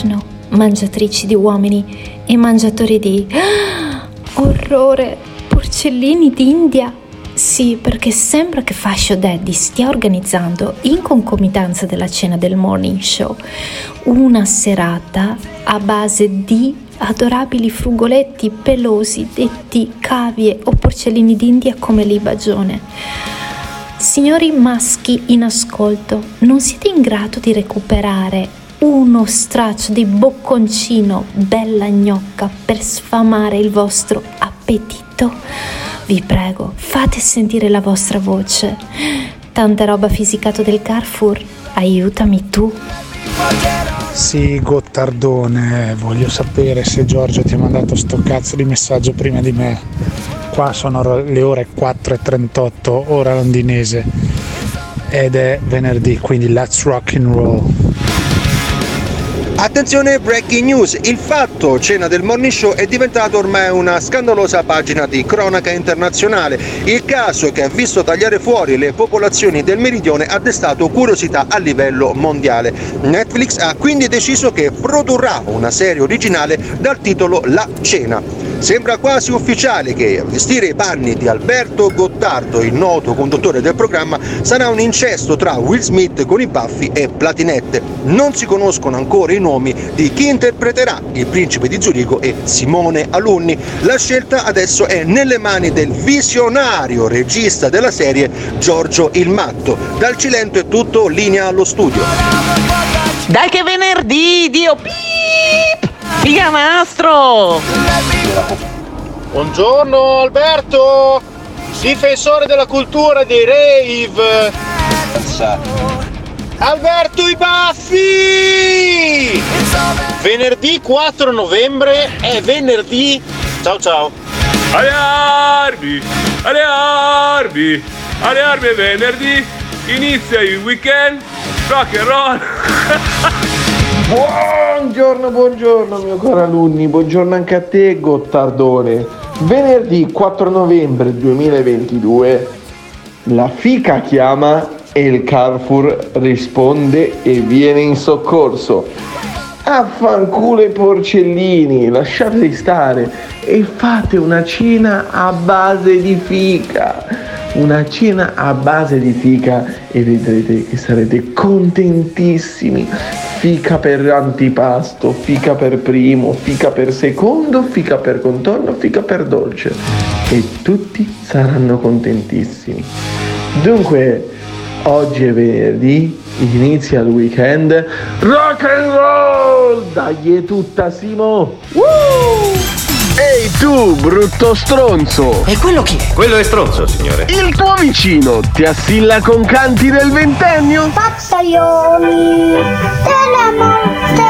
giorno, mangiatrici di uomini e mangiatori di... orrore! Porcellini d'India! Sì, perché sembra che Fascio Daddy stia organizzando, in concomitanza della cena del morning show, una serata a base di adorabili frugoletti pelosi detti cavie o porcellini d'India come l'ibagione. Signori maschi in ascolto, non siete in grado di recuperare uno straccio di bocconcino bella gnocca per sfamare il vostro appetito? Vi prego, fate sentire la vostra voce. Tanta roba fisicato del Carrefour, aiutami tu. Sì, Gottardone, voglio sapere se Giorgio ti ha mandato sto cazzo di messaggio prima di me. Qua sono le ore 4.38, ora londinese, ed è venerdì, quindi let's rock and roll. Attenzione, breaking news! Il fatto cena del morning show è diventato ormai una scandalosa pagina di cronaca internazionale. Il caso che ha visto tagliare fuori le popolazioni del meridione ha destato curiosità a livello mondiale. Netflix ha quindi deciso che produrrà una serie originale dal titolo La cena. Sembra quasi ufficiale che a vestire i panni di Alberto Gottardo, il noto conduttore del programma, sarà un incesto tra Will Smith con i baffi e Platinette. Non si conoscono ancora i nomi di chi interpreterà il principe di Zurigo e Simone Alunni. La scelta adesso è nelle mani del visionario regista della serie Giorgio il Matto. Dal Cilento è tutto, linea allo studio. Dai che venerdì, Dio pip! Figa mastro! Buongiorno Alberto, difensore della cultura dei rave. Alberto i baffi! Venerdì 4 novembre è venerdì. Ciao ciao. Alle armi, alle armi, alle armi è venerdì, inizia il weekend, rock and roll. Buongiorno, buongiorno mio caro alunni, buongiorno anche a te Gottardone. Venerdì 4 novembre 2022 la fica chiama e il Carrefour risponde e viene in soccorso. Affanculo i porcellini, lasciateli stare e fate una cena a base di fica una cena a base di fica e vedrete che sarete contentissimi. Fica per antipasto, fica per primo, fica per secondo, fica per contorno, fica per dolce. E tutti saranno contentissimi. Dunque, oggi è venerdì, inizia il weekend. Rock and roll! Dai è tutta Simo! Woo! Ehi tu, brutto stronzo! E quello chi è? Quello è stronzo, signore. Il tuo vicino ti assilla con canti del ventennio? Pazzaioli della morte!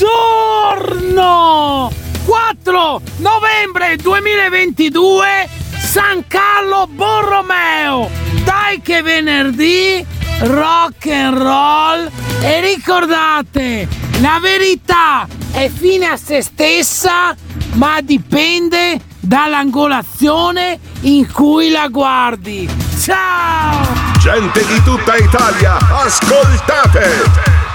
Buongiorno! 4 novembre 2022 San Carlo Borromeo dai che venerdì rock and roll e ricordate, la verità è fine a se stessa, ma dipende dall'angolazione in cui la guardi. Ciao! Gente di tutta Italia, ascoltate!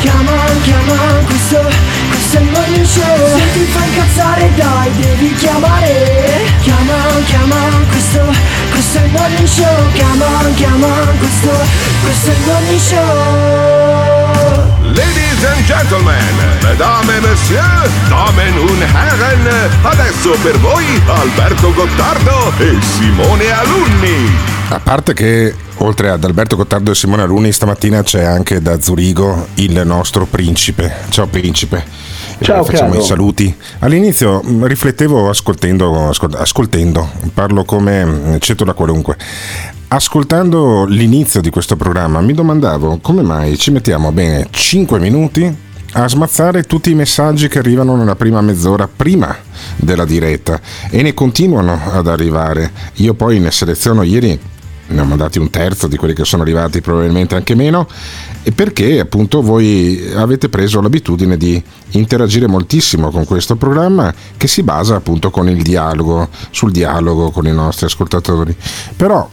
Chiama, chiama, questo, questo è il morning show. Se ti fa incazzare dai, devi chiamare. Chiama, chiama, questo, questo è il morning show. Chiama, chiama, questo, questo è il morning show. Ladies and gentlemen, mesdames et messieurs, damen und herren, adesso per voi Alberto Gottardo e Simone Alunni. A parte che oltre ad Alberto Gottardo e Simone Aluni stamattina c'è anche da Zurigo il nostro principe. Ciao principe. Ciao, Eh, Facciamo caro. i saluti. All'inizio mh, riflettevo ascoltando, ascol- ascoltando, parlo come mh, cetola qualunque. Ascoltando l'inizio di questo programma mi domandavo come mai ci mettiamo bene 5 minuti a smazzare tutti i messaggi che arrivano nella prima mezz'ora prima della diretta e ne continuano ad arrivare. Io poi ne seleziono ieri ne ho mandati un terzo di quelli che sono arrivati, probabilmente anche meno, e perché appunto voi avete preso l'abitudine di interagire moltissimo con questo programma che si basa appunto con il dialogo, sul dialogo con i nostri ascoltatori. Però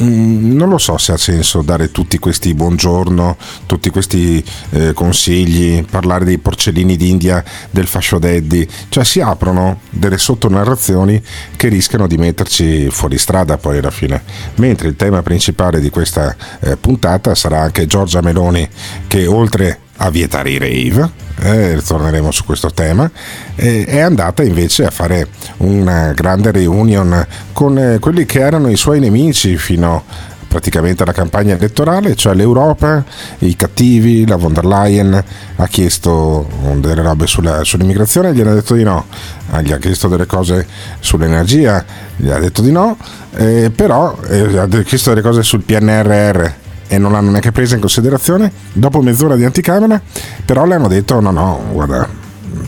Mm, non lo so se ha senso dare tutti questi buongiorno, tutti questi eh, consigli, parlare dei porcellini d'India, del fascio daddy, cioè si aprono delle sottonarrazioni che rischiano di metterci fuori strada poi alla fine. Mentre il tema principale di questa eh, puntata sarà anche Giorgia Meloni che oltre a vietare i rave, eh, ritorneremo su questo tema, eh, è andata invece a fare una grande reunion con eh, quelli che erano i suoi nemici fino praticamente alla campagna elettorale, cioè l'Europa, i cattivi, la von der Leyen ha chiesto delle robe sulla- sull'immigrazione, gli ha detto di no, Ah, gli ha chiesto delle cose sull'energia, gli ha detto di no, eh, però eh, ha chiesto delle cose sul PNRR e non l'hanno neanche presa in considerazione. Dopo mezz'ora di anticamera, però le hanno detto: no, no, guarda,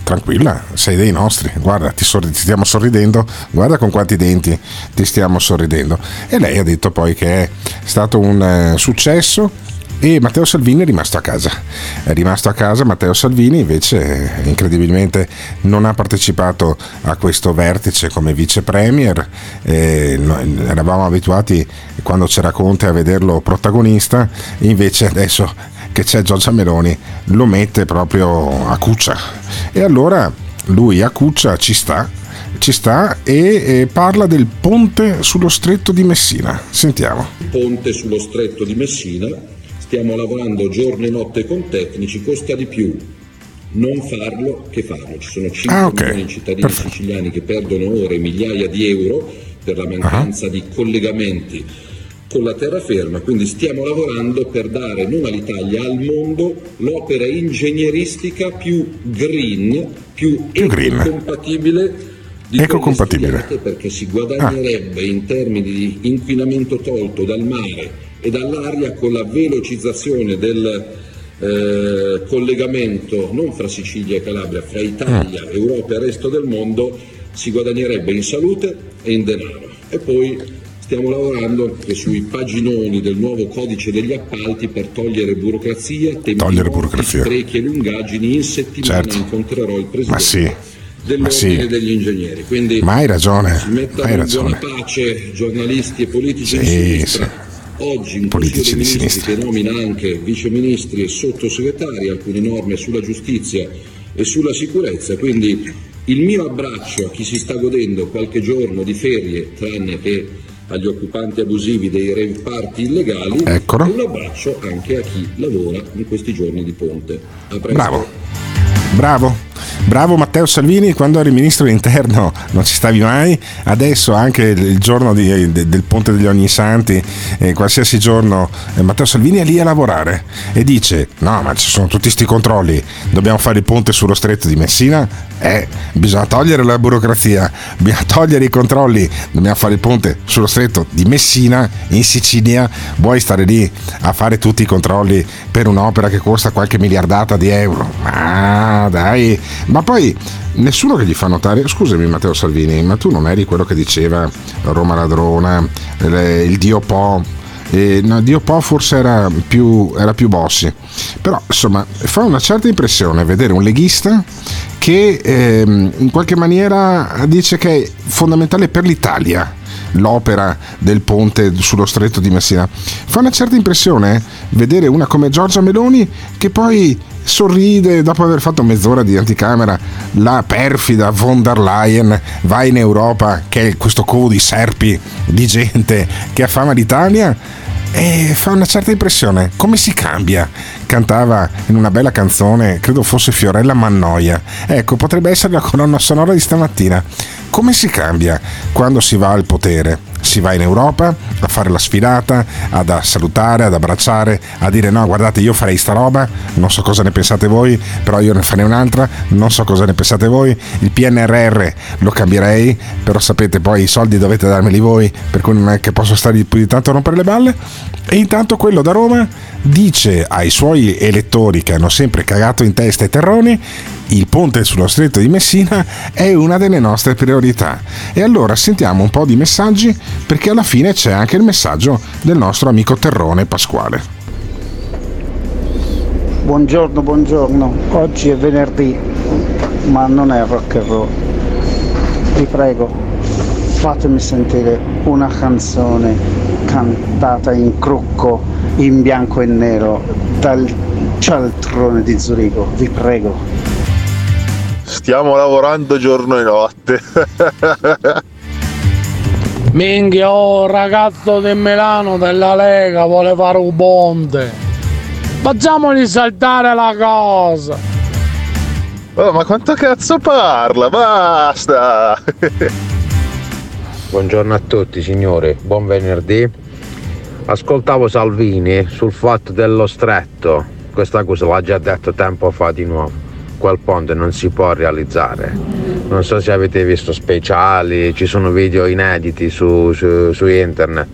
tranquilla, sei dei nostri, guarda, ti, sorri- ti stiamo sorridendo, guarda con quanti denti ti stiamo sorridendo. E lei ha detto poi che è stato un eh, successo. E Matteo Salvini è rimasto a casa. È rimasto a casa, Matteo Salvini invece incredibilmente non ha partecipato a questo vertice come vice premier. Eh, eravamo abituati quando c'era Conte a vederlo protagonista, invece adesso che c'è Giorgia Meloni lo mette proprio a cuccia. E allora lui a cuccia ci sta, ci sta e, e parla del ponte sullo stretto di Messina. Sentiamo. ponte sullo stretto di Messina, stiamo lavorando giorno e notte con tecnici, costa di più non farlo che farlo. Ci sono 5 Ah, ok. milioni di cittadini siciliani che perdono ore, migliaia di euro per la mancanza di collegamenti con la terraferma, quindi stiamo lavorando per dare non all'Italia, al mondo l'opera ingegneristica più green, più, Più ecocompatibile di Ecocompatibile. perché si guadagnerebbe in termini di inquinamento tolto dal mare e dall'aria con la velocizzazione del eh, collegamento non fra Sicilia e Calabria, fra Italia, Europa e il resto del mondo, si guadagnerebbe in salute e in denaro. E poi stiamo lavorando anche sui paginoni del nuovo codice degli appalti per togliere burocrazia, tempi Togliere burocrazia. sprechi e lungaggini. In settimana Certo. incontrerò il presidente Ma sì, dell'ordine sì. degli ingegneri. Quindi Ma hai ragione, si mettano hai in ragione. buona pace giornalisti e politici di Sì. Oggi un Politici Consiglio dei Ministri che nomina anche viceministri e sottosegretari, alcune norme sulla giustizia e sulla sicurezza. Quindi il mio abbraccio a chi si sta godendo qualche giorno di ferie, tranne che agli occupanti abusivi dei rave party illegali, Eccolo. e un abbraccio anche a chi lavora in questi giorni di ponte. Bravo, bravo. Bravo Matteo Salvini, quando eri ministro dell'interno non ci stavi mai, adesso anche il giorno di- de- del Ponte degli Ogni Santi, eh, qualsiasi giorno, eh, Matteo Salvini è lì a lavorare e dice no ma ci sono tutti sti controlli, dobbiamo fare il ponte sullo stretto di Messina, eh, bisogna togliere la burocrazia, bisogna togliere i controlli, dobbiamo fare il ponte sullo stretto di Messina in Sicilia, vuoi stare lì a fare tutti i controlli per un'opera che costa qualche miliardata di euro? Ma dai, ma poi nessuno che gli fa notare, scusami Matteo Salvini, ma tu non eri quello che diceva Roma ladrona, il Dio Po. E, no, Dio Po forse era più, era più Bossi, però insomma fa una certa impressione vedere un leghista che ehm, in qualche maniera dice che è fondamentale per l'Italia l'opera del ponte sullo stretto di Messina. Fa una certa impressione vedere una come Giorgia Meloni che poi sorride dopo aver fatto mezz'ora di anticamera, la perfida von der Leyen va in Europa, che è questo covo di serpi di gente che affama l'Italia e fa una certa impressione. Come si cambia? Cantava in una bella canzone, credo fosse Fiorella Mannoia. Ecco, potrebbe essere la colonna sonora di stamattina. Come si cambia quando si va al potere? Si va in Europa a fare la sfilata, ad salutare, ad abbracciare, a dire no, guardate, io farei sta roba, non so cosa ne pensate voi, però io ne farei un'altra, non so cosa ne pensate voi. Il PNRR lo cambierei, però sapete poi i soldi dovete darmeli voi, per cui non è che posso stare più di tanto a rompere le balle. E intanto quello da Roma dice ai suoi elettori che hanno sempre cagato in testa i terroni il ponte sullo stretto di Messina è una delle nostre priorità. E allora sentiamo un po' di messaggi perché alla fine c'è anche il messaggio del nostro amico Terrone Pasquale. Buongiorno, buongiorno. Oggi è venerdì, ma non è rock and roll. Vi prego, fatemi sentire una canzone cantata in crucco, in bianco e nero, dal cialtrone di Zurigo. Vi prego. Stiamo lavorando giorno e notte. Minchia, oh, ragazzo di Milano della Lega vuole fare un ponte. Facciamogli saltare la cosa. Oh, ma quanto cazzo parla? Basta! Buongiorno a tutti signori, buon venerdì. Ascoltavo Salvini sul fatto dello stretto, questa cosa l'ha già detto tempo fa di nuovo. Quel ponte non si può realizzare. Non so se avete visto speciali, ci sono video inediti su, su- su internet.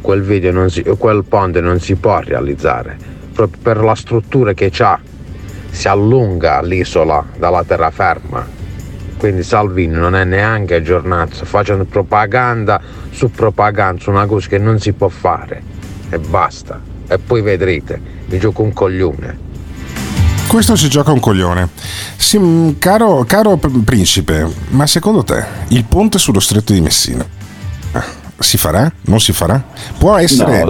Quel, si- quel ponte non si può realizzare proprio per la struttura che ha. Si allunga l'isola dalla terraferma quindi Salvini non è neanche aggiornato, facendo propaganda su propaganda su una cosa che non si può fare e basta. E poi vedrete, mi gioco un coglione. Questo si gioca un coglione. Sì, caro, caro principe, ma secondo te il ponte sullo stretto di Messina eh, si farà? Non si farà? Può essere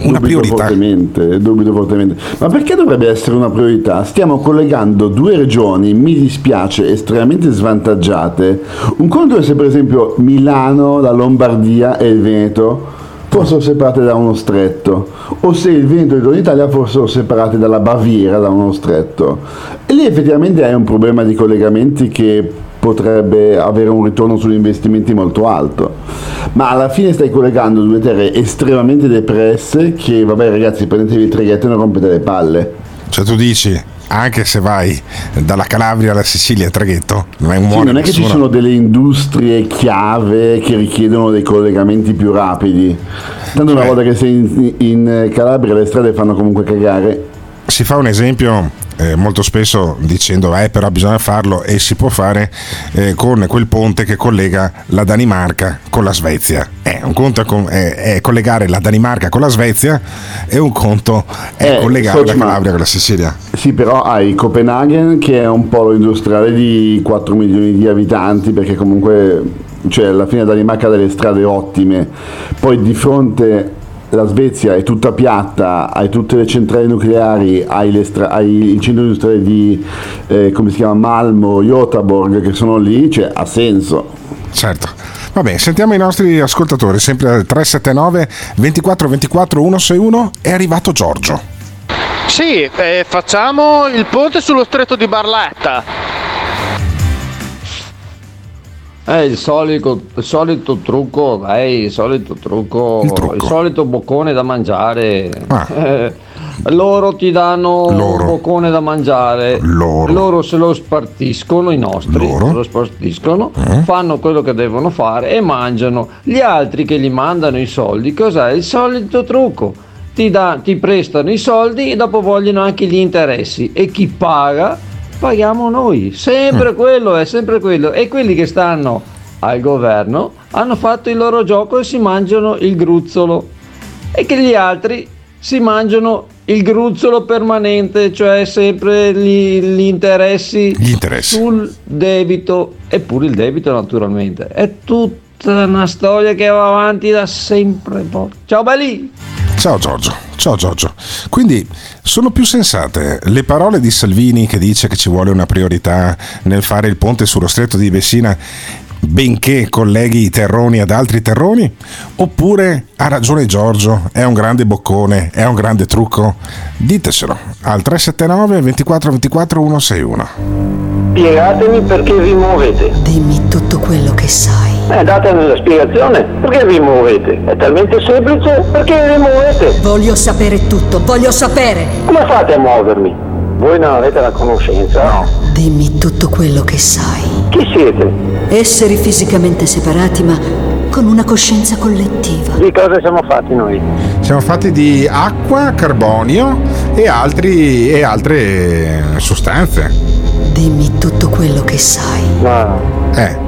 una Dubito priorità. Fortemente, dubito fortemente. Ma perché dovrebbe essere una priorità? Stiamo collegando due regioni, mi dispiace, estremamente svantaggiate. Un conto è se per esempio Milano, la Lombardia e il Veneto fossero separate da uno stretto, o se il Veneto e l'Italia fossero separate dalla Baviera da uno stretto. E lì effettivamente hai un problema di collegamenti che potrebbe avere un ritorno sugli investimenti molto alto. Ma alla fine stai collegando due terre estremamente depresse che, vabbè ragazzi, prendetevi il traghetto e non rompete le palle. Cioè tu dici, anche se vai dalla Calabria alla Sicilia in traghetto, non è Sì, non è che ci sono delle industrie chiave che richiedono dei collegamenti più rapidi. Tanto una volta che sei in, in Calabria le strade fanno comunque cagare. Si fa un esempio eh, molto spesso dicendo eh però bisogna farlo e si può fare eh, con quel ponte che collega la Danimarca con la Svezia. Eh, un conto è, con- è- collegare la Danimarca con la Svezia e un conto è Eh, collegare la. Calabria con la Sicilia. Sì, però hai Copenaghen che è un polo industriale di 4 milioni di abitanti perché comunque cioè, alla fine la Danimarca ha delle strade ottime. Poi di fronte la Svezia è tutta piatta, hai tutte le centrali nucleari, hai, le stra- hai il centro industriale di eh, come si chiama Malmo, Göteborg che sono lì, cioè ha senso. Certo. Vabbè, sentiamo i nostri ascoltatori, sempre al 379 24 24 161 è arrivato Giorgio. Sì, eh, facciamo il ponte sullo stretto di Barletta. Eh, il solito, il solito trucco, dai, il solito trucco, il, solito boccone da mangiare. Eh, loro ti danno un boccone da mangiare, loro, se lo spartiscono, i nostri, se lo spartiscono, fanno quello che devono fare e mangiano. Gli altri che gli mandano i soldi, cos'è? Il solito trucco. Ti, dà- ti prestano i soldi e dopo vogliono anche gli interessi. E chi paga paghiamo noi. Sempre quello, è sempre quello. E quelli che stanno al governo hanno fatto il loro gioco e si mangiano il gruzzolo. E che gli altri si mangiano il gruzzolo permanente, cioè sempre gli, gli interessi, sul debito, eppure il debito naturalmente. È tutta una storia che va avanti da sempre. Ciao belli! Ciao Giorgio, ciao Giorgio. Quindi sono più sensate le parole di Salvini che dice che ci vuole una priorità nel fare il ponte sullo stretto di Messina benché colleghi i terroni ad altri terroni? Oppure ha ragione Giorgio, è un grande boccone, è un grande trucco? Ditecelo al 379 24 24 161. Spiegatemi perché vi muovete. Dimmi tutto quello che sai. Eh, datemi la spiegazione. Perché vi muovete? È talmente semplice. Perché vi muovete? Voglio sapere tutto, voglio sapere. Come fate a muovermi? Voi non avete la conoscenza? No. Dimmi tutto quello che sai. Chi siete? Esseri fisicamente separati ma con una coscienza collettiva. Di cosa siamo fatti noi? Siamo fatti di acqua, carbonio e, altri, e altre sostanze. Dimmi tutto quello che sai. No. Eh.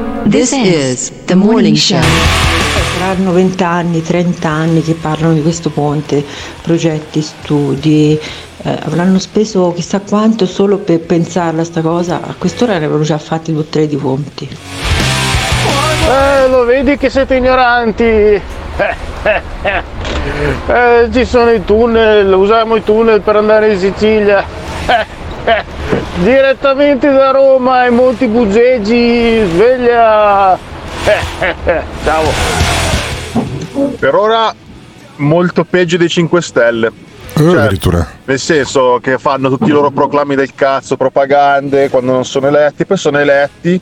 This is the morning show. Saranno 20 anni, 30 anni che parlano di questo ponte, progetti, studi, eh, avranno speso chissà quanto solo per pensarla a sta cosa, a quest'ora ne avrebbero già fatti due o tre di ponti. Eh, lo vedi che siete ignoranti? Eh, ci sono i tunnel, usiamo i tunnel per andare in Sicilia. Direttamente da Roma ai Monti Bugeggi, sveglia! Ciao! Per ora molto peggio dei 5 Stelle. Cioè, addirittura. Nel senso che fanno tutti i loro proclami del cazzo, propagande quando non sono eletti, poi sono eletti.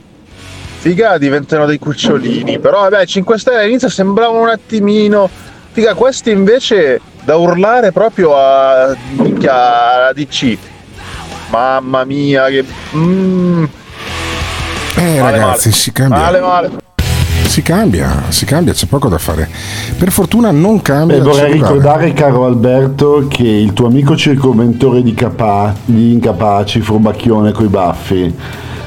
Figa, diventano dei cucciolini. Però vabbè, 5 Stelle all'inizio sembravano un attimino. Figa, questi invece da urlare proprio a minchia a DC. Mamma mia, che. Mm, Eh Male, ragazzi, male. si cambia. male, male. Si cambia, si cambia, c'è poco da fare. Per fortuna non cambia il vorrei cellulare. ricordare, caro Alberto, che il tuo amico circonventore di, capa- di incapaci, furbacchione coi baffi,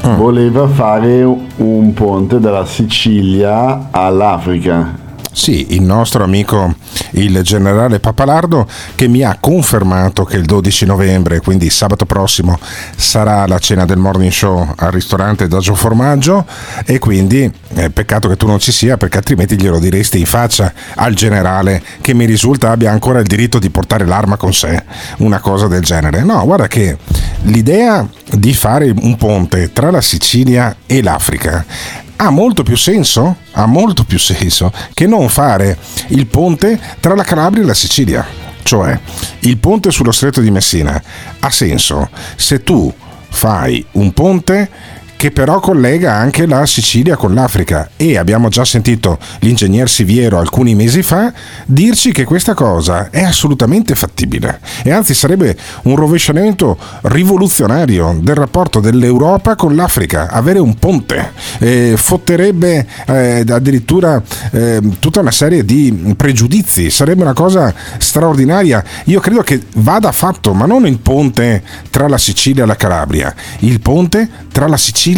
Mm. voleva fare un ponte dalla Sicilia all'Africa. Sì, il nostro amico il generale Papalardo che mi ha confermato che il 12 novembre, quindi sabato prossimo, sarà la cena del morning show al ristorante Dagio Formaggio e quindi eh, peccato che tu non ci sia perché altrimenti glielo diresti in faccia al generale che mi risulta abbia ancora il diritto di portare l'arma con sé, una cosa del genere. No, guarda che l'idea di fare un ponte tra la Sicilia e l'Africa ha molto più senso, ha molto più senso che non fare il ponte tra la Calabria e la Sicilia. Cioè, il ponte sullo stretto di Messina ha senso se tu fai un ponte che però collega anche la Sicilia con l'Africa. E abbiamo già sentito l'ingegner Siviero alcuni mesi fa dirci che questa cosa è assolutamente fattibile. E anzi sarebbe un rovesciamento rivoluzionario del rapporto dell'Europa con l'Africa, avere un ponte. Eh, fotterebbe eh, addirittura eh, tutta una serie di pregiudizi, sarebbe una cosa straordinaria. Io credo che vada fatto, ma non il ponte tra la Sicilia e la Calabria, il ponte tra la Sicilia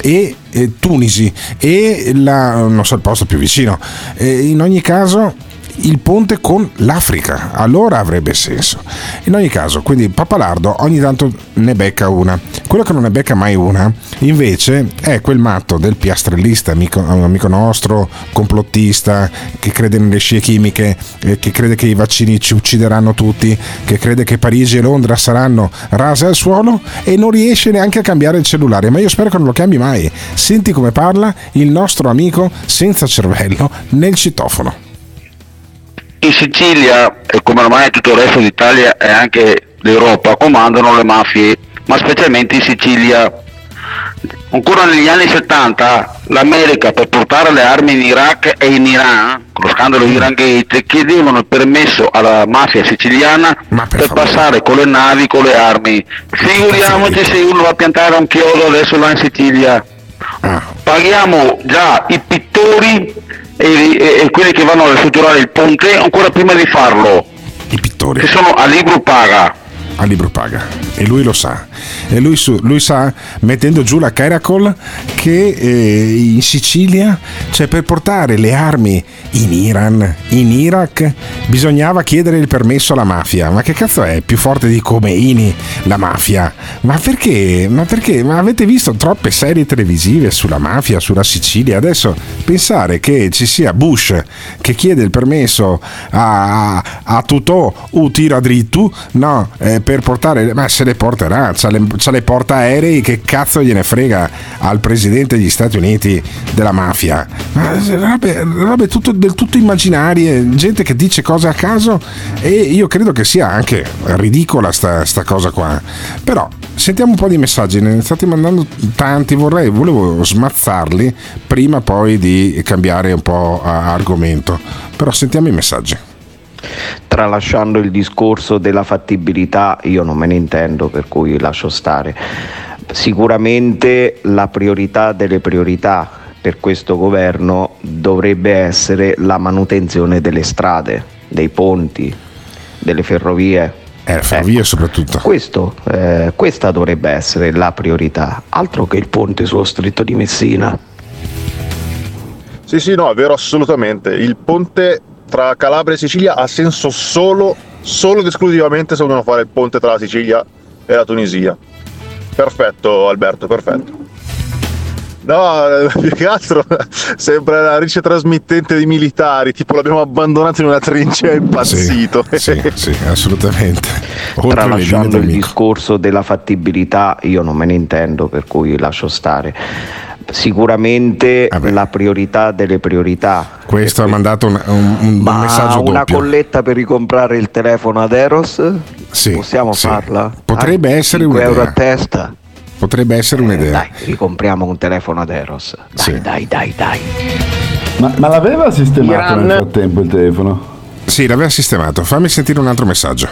e eh, Tunisi e la, so il posto più vicino. Eh, in ogni caso il ponte con l'Africa, allora avrebbe senso. In ogni caso, quindi Papalardo ogni tanto ne becca una. Quello che non ne becca mai una, invece, è quel matto del piastrellista, amico, amico nostro, complottista, che crede nelle scie chimiche, eh, che crede che i vaccini ci uccideranno tutti, che crede che Parigi e Londra saranno rase al suolo e non riesce neanche a cambiare il cellulare. Ma io spero che non lo cambi mai. Senti come parla il nostro amico senza cervello nel citofono in Sicilia, e come ormai tutto il resto d'Italia e anche l'Europa, comandano le mafie, ma specialmente in Sicilia. Ancora negli anni 70 l'America per portare le armi in Iraq e in Iran, con lo scandalo Iran Gate, chiedevano il permesso alla mafia siciliana per, per passare con le navi, con le armi. Figuriamoci se uno va a piantare un chiodo adesso là in Sicilia. Ah. Paghiamo già i pittori e, e, e quelli che vanno a ristrutturare il ponte ancora prima di farlo. I pittori. Che sono a libro paga a libro paga. E lui lo sa. E lui, su, lui sa mettendo giù la Caracol che eh, in Sicilia cioè per portare le armi in Iran in Iraq bisognava chiedere il permesso alla mafia. Ma che cazzo è? Più forte di Khomeini la mafia. Ma perché? Ma perché? Ma avete visto troppe serie televisive sulla mafia sulla Sicilia? Adesso pensare che ci sia Bush che chiede il permesso a, a, a Tutò u tira dritto no eh, per portare, ma se le porterà, c'ha le, le porta aerei, che cazzo gliene frega al presidente degli Stati Uniti della mafia? Ma robe, robe tutto, del tutto immaginarie, gente che dice cose a caso e io credo che sia anche ridicola sta, sta cosa qua. Però sentiamo un po' di messaggi, ne state mandando tanti, vorrei, volevo smazzarli prima poi di cambiare un po' argomento. Però sentiamo i messaggi tralasciando il discorso della fattibilità, io non me ne intendo, per cui lascio stare. Sicuramente la priorità delle priorità per questo governo dovrebbe essere la manutenzione delle strade, dei ponti, delle ferrovie. Eh, ferrovie ecco, soprattutto. Questo, eh, questa dovrebbe essere la priorità, altro che il ponte sullo stretto di Messina. Sì, sì, no, è vero assolutamente. Il ponte tra Calabria e Sicilia ha senso solo, solo ed esclusivamente se vogliono fare il ponte tra la Sicilia e la Tunisia. Perfetto Alberto, perfetto. No, più che altro sembra la rice trasmittente dei militari, tipo l'abbiamo abbandonato in una trincea impazzito. Sì, sì, sì assolutamente. Oltre Tralasciando il discorso della fattibilità, io non me ne intendo, per cui lascio stare sicuramente Vabbè. la priorità delle priorità. Questo ha mandato un, un, un Ma messaggio una doppio. colletta per ricomprare il telefono ad Eros? Sì, Possiamo sì. farla? Potrebbe Dai, essere 5 un'idea. euro a testa. Potrebbe essere Eh, un'idea. dai, ricompriamo un telefono ad Eros. Dai, Sì. dai, dai, dai. Ma, ma l'aveva sistemato Iran. nel frattempo il telefono? Sì, l'aveva sistemato. Fammi sentire un altro messaggio.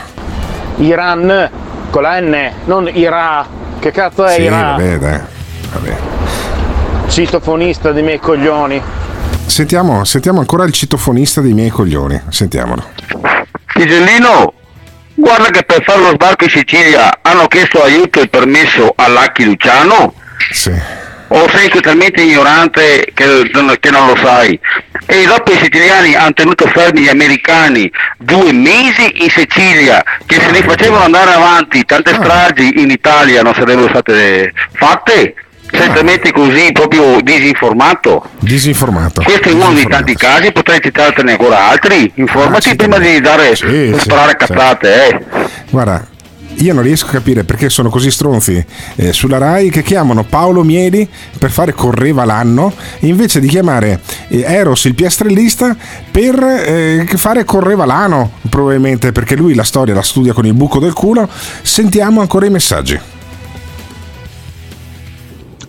Iran con la N, non Ira. Che cazzo è sì, Ira? vabbè, dai. Vabbè. Citofonista dei miei coglioni. Sentiamo, sentiamo ancora il citofonista dei miei coglioni. Sentiamolo. Pisellino, guarda che per fare lo sbarco in Sicilia hanno chiesto aiuto e permesso all'Acchi Luciano? Sì. O sei totalmente ignorante che, che non lo sai? E dopo i siciliani hanno tenuto fermi gli americani due mesi in Sicilia, che se li facevano andare avanti, tante stragi in Italia non sarebbero state fatte? Sei talmente così proprio disinformato? Disinformato. Questo è uno dei tanti casi, potrei citartene ancora altri. Informati prima di dare Sì, sì, sparare cazzate, eh. Guarda, io non riesco a capire perché sono così stronzi eh, sulla RAI che chiamano Paolo Mieli per fare Correva l'anno invece di chiamare eh, Eros il piastrellista per eh, fare Correva l'anno probabilmente perché lui la storia la studia con il buco del culo. Sentiamo ancora i messaggi.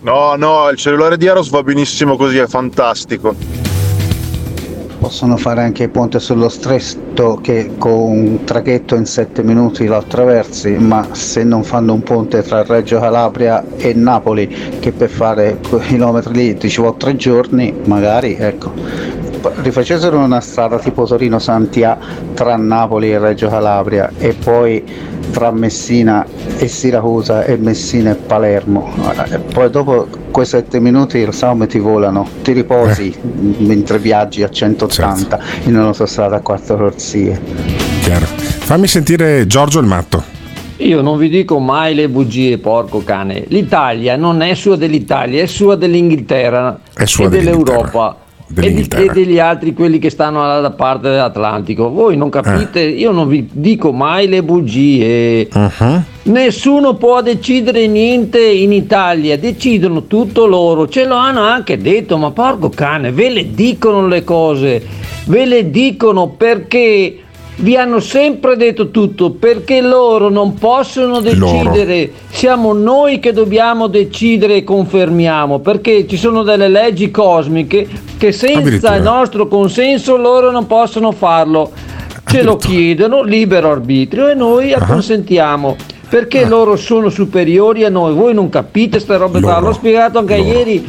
No, no, il cellulare di Eros va benissimo così, è fantastico. Possono fare anche il ponte sullo stretto che con un traghetto in 7 minuti lo attraversi, ma se non fanno un ponte tra Reggio Calabria e Napoli che per fare chilometri lì ci vuole tre giorni, magari ecco. Rifacessero una strada tipo Torino-Santia tra Napoli e Reggio Calabria e poi tra Messina e Siracusa e Messina e Palermo. E poi dopo quei 7 minuti lo salme ti volano, ti riposi Eh. mentre viaggi a 180 Certo. in un'autostrada a quattro corsie. Chiaro. Fammi sentire Giorgio il matto. Io non vi dico mai le bugie, porco cane. L'Italia non è sua dell'Italia, è sua dell'Inghilterra È sua e dell'Inghilterra. dell'Europa. E, e degli altri, quelli che stanno dalla parte dell'Atlantico. Voi non capite, Eh. io non vi dico mai le bugie. Uh-huh. Nessuno può decidere niente in Italia, decidono tutto loro, ce lo hanno anche detto, ma porco cane, ve le dicono le cose, ve le dicono perché vi hanno sempre detto tutto, perché loro non possono decidere, siamo noi che dobbiamo decidere e confermiamo, perché ci sono delle leggi cosmiche che senza il nostro consenso loro non possono farlo. Ce lo chiedono, libero arbitrio, e noi Ah. acconsentiamo. Perché loro sono superiori a noi? Voi non capite queste robe qua? Loro. L'ho spiegato anche Loro. ieri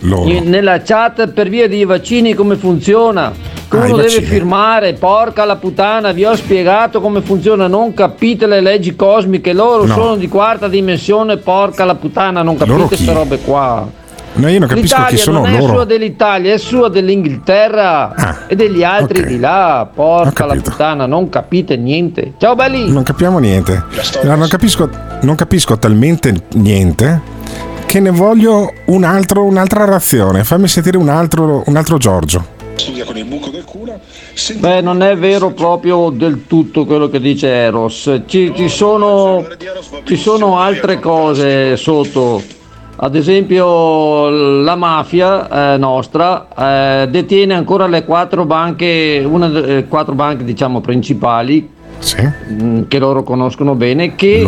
Loro. nella chat per via dei vaccini come funziona. Che Ah, uno deve firmare, porca la puttana, vi ho spiegato come funziona, non capite le leggi cosmiche, loro No. sono di quarta dimensione, porca la puttana, non capite queste robe qua. No, io non capisco L'Italia chi sono non è loro. sua dell'Italia, è sua dell'Inghilterra e degli altri ok. di là, porca la puttana, non capite niente. Ciao belli! Non capiamo niente. No, non, capisco, non capisco talmente niente che ne voglio un altro, un'altra razione. Fammi sentire un altro, un altro Giorgio. Beh, non è vero proprio del tutto quello che dice Eros. Ci, ci sono, ci sono altre cose sotto. Ad esempio, la mafia eh, nostra eh, detiene ancora le quattro banche, una delle quattro banche diciamo principali mh, che loro conoscono bene, che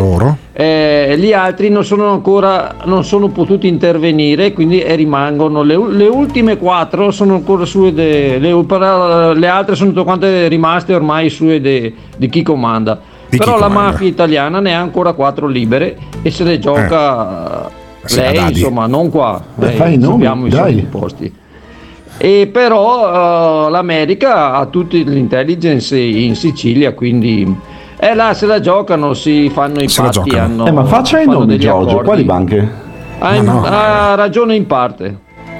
eh, gli altri non sono ancora non sono potuti intervenire, quindi eh, rimangono le, le ultime quattro sono ancora sue, de- le, però, le altre sono tutte quante rimaste ormai sue de- di chi comanda. Di chi però la comanda. mafia italiana ne ha ancora quattro libere e se le gioca Sì, lei, insomma, non qua. Beh, Eh, fai i nomi, dai. posti. E però eh, l'America ha tutti l'intelligence in Sicilia, quindi eh, là se la giocano, si fanno i Se patti. Hanno, Eh, ma faccia i nomi, Giorgio. accordi. Quali banche? Ha, Ma no. ha ragione in parte.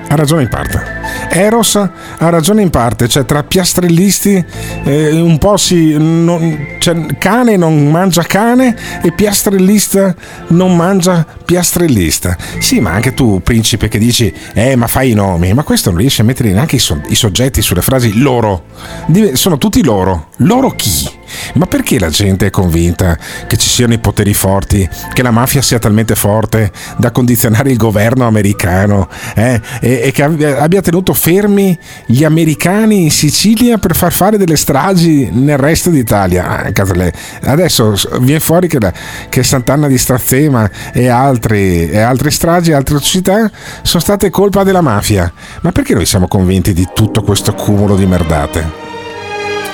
Ha ragione in parte. Eros ha ragione in parte, cioè tra piastrellisti eh, un po' si... non- cioè, cane non mangia cane e piastrellista non mangia piastrellista. Sì, ma anche tu, principe, che dici, eh, ma fai i nomi, ma questo non riesci a mettere neanche i, so- i soggetti sulle frasi loro. Div- sono tutti loro. Loro chi? Ma perché la gente è convinta che ci siano i poteri forti, che la mafia sia talmente forte da condizionare il governo americano eh? e, e che abbia, tenuto fermi gli americani in Sicilia per far fare delle stragi nel resto d'Italia? Ah. Adesso viene fuori che, la- che Sant'Anna di Strazzema e, altri, e altre stragi, altre atrocità sono state colpa della mafia. Ma perché noi siamo convinti di tutto questo cumulo di merdate?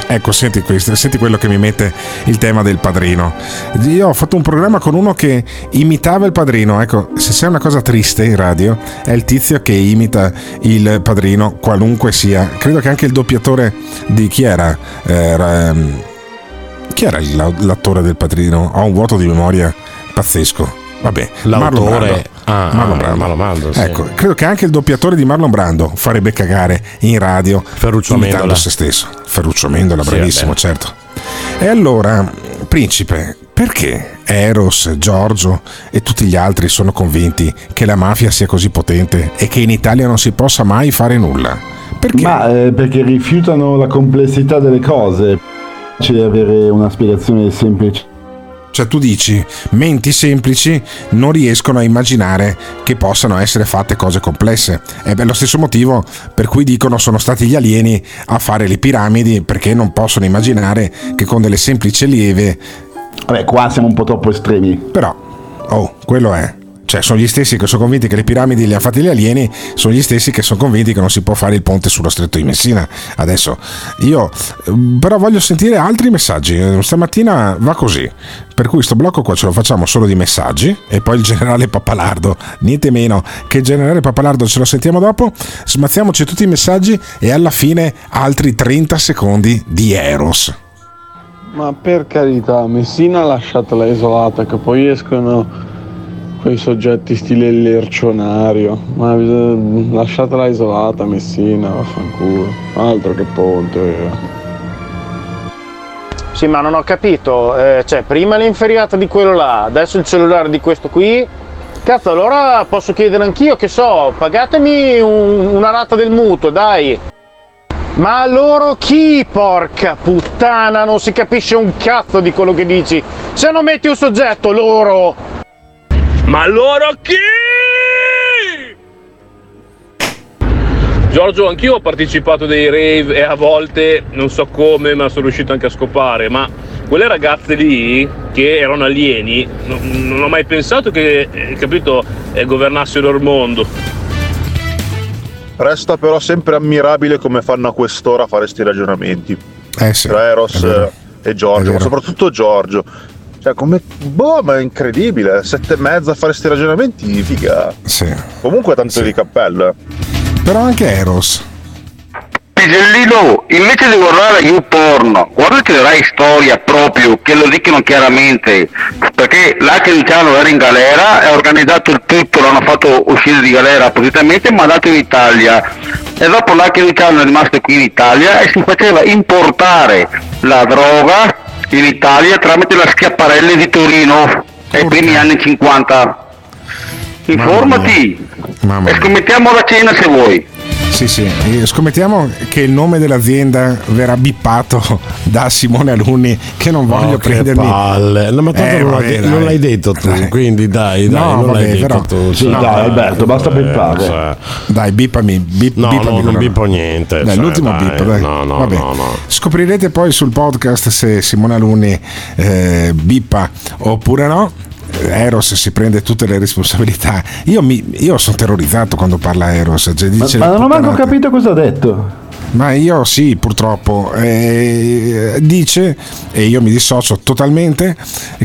Ecco, senti questo, senti quello che mi mette il tema del padrino. Io ho fatto un programma con uno che imitava il padrino. Ecco, se c'è una cosa triste in radio, è il tizio che imita il padrino, qualunque sia. Credo che anche il doppiatore di chi era? Era, ehm, chi era l'attore del padrino? Ho un vuoto di memoria pazzesco. Vabbè, Marlon L'autore- Brando. ah, Marlon ah, Brando. Marlon Brando, sì. Ecco, credo che anche il doppiatore di Marlon Brando farebbe cagare in radio Ferruccio imitando Amendola. se stesso. Ferruccio Amendola, Sì, bravissimo, vabbè. certo. E allora, principe, perché Eros, Giorgio e tutti gli altri sono convinti che la mafia sia così potente e che in Italia non si possa mai fare nulla? Perché? Ma eh, perché rifiutano la complessità delle cose. C'è avere una spiegazione semplice. Cioè tu dici, menti semplici non riescono a immaginare che possano essere fatte cose complesse. È per lo stesso motivo per cui dicono sono stati gli alieni a fare le piramidi perché non possono immaginare che con delle semplici lieve... Vabbè, qua siamo un po' troppo estremi. Però, oh, quello è. Cioè, sono gli stessi che sono convinti che le piramidi le hanno fatte gli alieni, sono gli stessi che sono convinti che non si può fare il ponte sullo stretto di Messina. Adesso, io eh, però voglio sentire altri messaggi. Eh, stamattina va così. Per cui sto blocco qua ce lo facciamo solo di messaggi e poi il generale Papalardo, niente meno che il generale Papalardo ce lo sentiamo dopo. Smazziamoci tutti i messaggi e alla fine altri 30 secondi di Eros. Ma per carità, Messina lasciatela isolata che poi escono quei soggetti stile lercionario. Ma lasciatela isolata Messina, vaffanculo. Altro che ponte. eh. Sì, ma non ho capito. eh, cioè, prima l'inferiata di quello là, adesso il cellulare di questo qui. Cazzo, allora posso chiedere anch'io, che so, pagatemi un- una rata del mutuo, dai. Ma loro chi, porca puttana, non si capisce un cazzo di quello che dici. Se non metti un soggetto, loro. Ma loro chi? Giorgio, anch'io ho partecipato a dei rave e a volte, non so come, ma sono riuscito anche a scopare, ma quelle ragazze lì, che erano alieni, non, non ho mai pensato che, eh, capito, eh, governassero il mondo. Resta però sempre ammirabile come fanno a quest'ora a fare questi ragionamenti. Eh sì. Tra Eros è vero. e Giorgio, ma soprattutto Giorgio. Cioè, come. Boh, ma è incredibile. Sette e mezza a fare questi ragionamenti, figa. Sì. Comunque tanto di cappello. Però anche Eros. Pisellino, invece di guardare YouPorn, guardate la Rai Storia proprio, che lo dicono chiaramente, perché l'H Luciano era in galera, è organizzato il tutto, l'hanno fatto uscire di galera appositamente e mandato in Italia. E dopo l'H Luciano è rimasto qui in Italia e si faceva importare la droga in Italia tramite la Schiaparelle di Torino, ai primi anni 50. Informati Mamma e mia. scommettiamo la cena se vuoi. Sì, sì, scommettiamo che il nome dell'azienda verrà bippato da Simone Alunni che non voglio Oh, che prendermi. palle. No, ma tanto Eh, non, vabbè, l'hai, dai. non l'hai detto tu, quindi dai, dai, No, non vabbè, l'hai detto però- tu. Sì, sai, dai, Alberto, basta eh, bippare. cioè. Dai, bippami, bip, No, bippami no, non bippo niente. Dai, cioè, l'ultimo dai, bip, dai. No, no, Vabbè. no, no. Scoprirete poi sul podcast se Simone Alunni eh, bippa oppure no. Eros si prende tutte le responsabilità. Io, mi- io sono terrorizzato quando parla Eros. cioè, Ma, dice ma non ho manco capito cosa ha detto. Ma io sì, purtroppo. eh, dice, e io mi dissocio totalmente,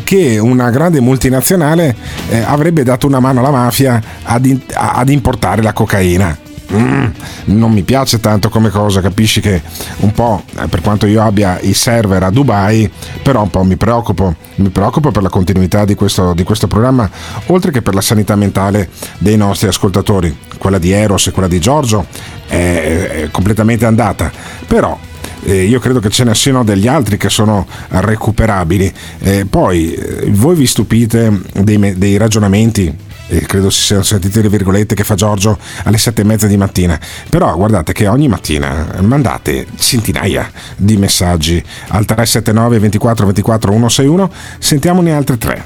che una grande multinazionale eh, avrebbe dato una mano alla mafia ad, in- ad importare la cocaina. Mm, non mi piace tanto come cosa, capisci che un po', eh, per quanto io abbia i server a Dubai, però un po' mi preoccupo, mi preoccupo per la continuità di questo, di questo programma, oltre che per la sanità mentale dei nostri ascoltatori. Quella di Eros e quella di Giorgio è, è completamente andata, però eh, io credo che ce ne siano degli altri che sono recuperabili. Eh, poi eh, voi vi stupite dei, dei ragionamenti. E credo si siano sentite le virgolette che fa Giorgio alle sette e mezza di mattina. Però guardate che ogni mattina mandate centinaia di messaggi al 379 24 24 161. Sentiamone altre tre.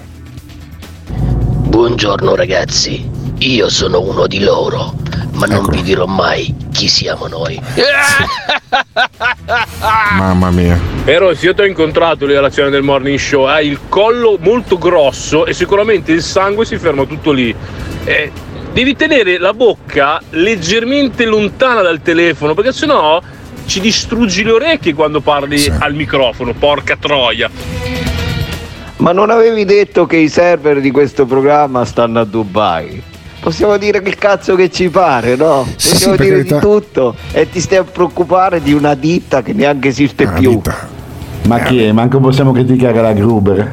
Buongiorno ragazzi, io sono uno di loro, ma non vi dirò mai chi siamo noi. Mamma mia. Però se io ti ho incontrato lì alla cena del morning show, hai il collo molto grosso e sicuramente il sangue si ferma tutto lì. Eh, devi tenere la bocca leggermente lontana dal telefono, perché sennò ci distruggi le orecchie quando parli al microfono, porca troia. Ma non avevi detto che i server di questo programma stanno a Dubai? Possiamo dire che cazzo che ci pare, no? Sì, Possiamo sì, dire di tutto e ti stai a preoccupare di una ditta che neanche esiste più. Ma che? Manco possiamo criticare la Gruber.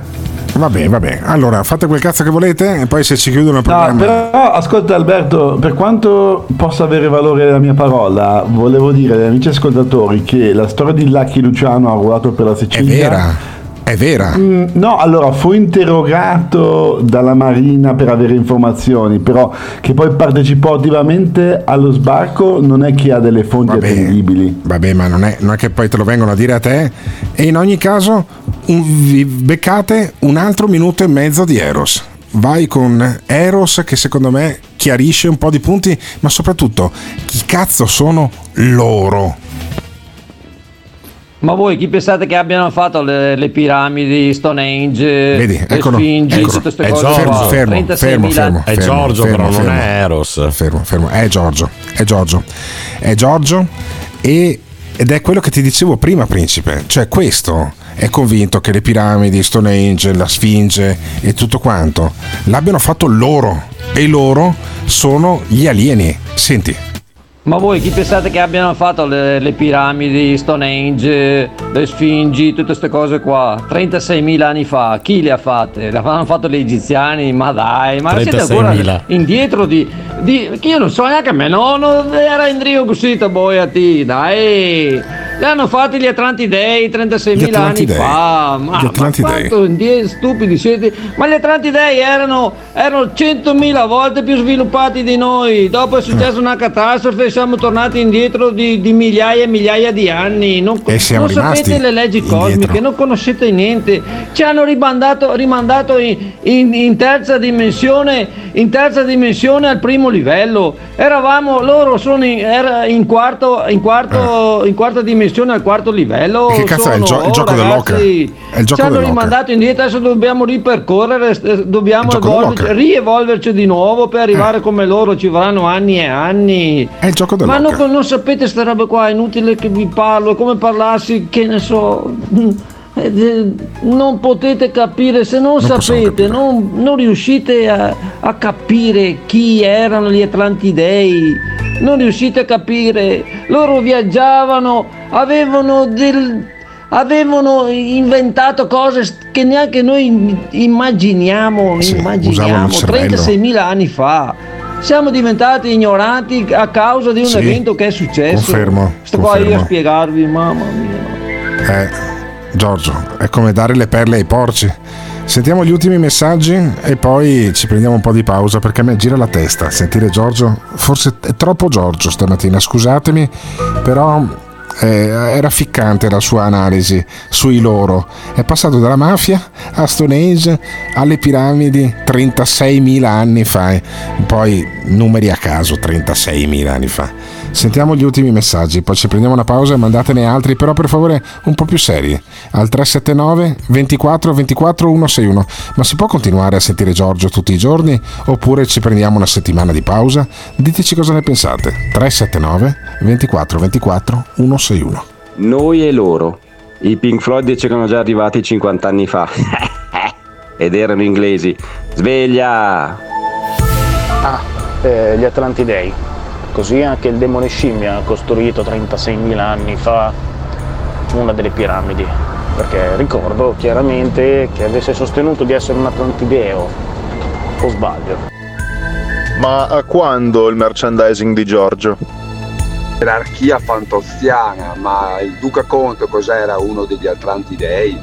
Vabbè, vabbè. Allora, fate quel cazzo che volete e poi se ci chiudono il No, programma. però ascolta Alberto, per quanto possa avere valore la mia parola, volevo dire agli amici ascoltatori che la storia di Lucky Luciano ha ruolato per la È Sicilia. vera. È vera. Mm, No, allora fu interrogato dalla Marina per avere informazioni, però che poi partecipò attivamente allo sbarco non è che ha delle fonti attendibili. Vabbè, ma non è, non è che poi te lo vengono a dire a te. E in ogni caso, un- vi beccate un altro minuto e mezzo di Eros. Vai con Eros che secondo me chiarisce un po' di punti, ma soprattutto chi cazzo sono loro? Ma voi chi pensate che abbiano fatto le, le piramidi, Stonehenge, Vedi, le eccolo, Sfingi, eccolo. tutte queste È cose? Giorgio, qua? fermo, 36.000 fermo, fermo, È fermo, Giorgio, fermo, però, non fermo. è Eros. Fermo, fermo, è Giorgio, è Giorgio, è Giorgio e- ed è quello che ti dicevo prima, principe, cioè questo è convinto che le piramidi, Stonehenge, la Sfinge e tutto quanto l'abbiano fatto loro e loro sono gli alieni. Senti, Ma voi chi pensate che abbiano fatto le, le piramidi, Stonehenge, le Sfingi, tutte queste cose qua? 36.000 anni fa, chi le ha fatte? Le hanno fatto gli egiziani? Ma dai, ma siete ancora 36.000. indietro di, di... io non so neanche me, no, non era in Rio così, boia ti, dai! Le hanno fatti gli Atlantidei 36.000 anni fa, ma, Gli ma Atlantidei. quanto indie- stupidi siete? Ma gli Atlantidei erano, erano 100.000 volte più sviluppati di noi, dopo è successa una catastrofe e siamo tornati indietro di, di migliaia e migliaia di anni, non, E siamo non sapete le leggi indietro. cosmiche, non conoscete niente, ci hanno rimandato, rimandato in, in- in terza dimensione, in terza dimensione al primo livello, eravamo, loro sono in, era in quarto, in quarto, in quarta dimensione al quarto livello. Che cazzo è il sono- gio- il oh, gioco dell'oca? È il gioco ci hanno rimandato indietro, adesso dobbiamo ripercorrere, eh, dobbiamo evolverci- rievolverci di nuovo per arrivare come loro, ci vorranno anni e anni. è il gioco Ma dell'oca. non, non sapete queste robe qua, è inutile che vi parlo, è come parlassi, che ne so. eh, eh, Non potete capire, se non, sapete, non, non riuscite a, a capire chi erano gli Atlantidei, non riuscite a capire, loro viaggiavano, avevano del, avevano inventato cose che neanche noi immaginiamo, Sì, immaginiamo usavano il cervello. 36.000 anni fa. Siamo diventati ignoranti a causa di un Sì, evento che è successo. confermo, Sto qua io a spiegarvi, mamma mia. Eh, Giorgio, è come dare le perle ai porci. Sentiamo gli ultimi messaggi e poi ci prendiamo un po' di pausa perché a me gira la testa sentire Giorgio. Forse è troppo Giorgio stamattina, scusatemi, però eh, era ficcante la sua analisi sui loro. È passato dalla mafia a Stonehenge alle piramidi 36.000 anni fa. Poi numeri a caso 36.000 anni fa. Sentiamo gli ultimi messaggi, poi ci prendiamo una pausa e mandatene altri, però per favore un po' più seri. Al 379 24 24 161. Ma si può continuare a sentire Giorgio tutti i giorni oppure ci prendiamo una settimana di pausa? Diteci cosa ne pensate. 379 24 24 161. Noi e loro. I Pink Floyd c'erano già arrivati 50 anni fa. Ed erano inglesi. Sveglia! Ah, eh, gli Atlantidei. Così anche il demone scimmia ha costruito 36.000 anni fa una delle piramidi. Perché ricordo chiaramente che avesse sostenuto di essere un Atlantideo. O sbaglio? Ma a quando il merchandising di Giorgio? gerarchia fantoziana, ma il Duca Conte cos'era uno degli Atlantidei?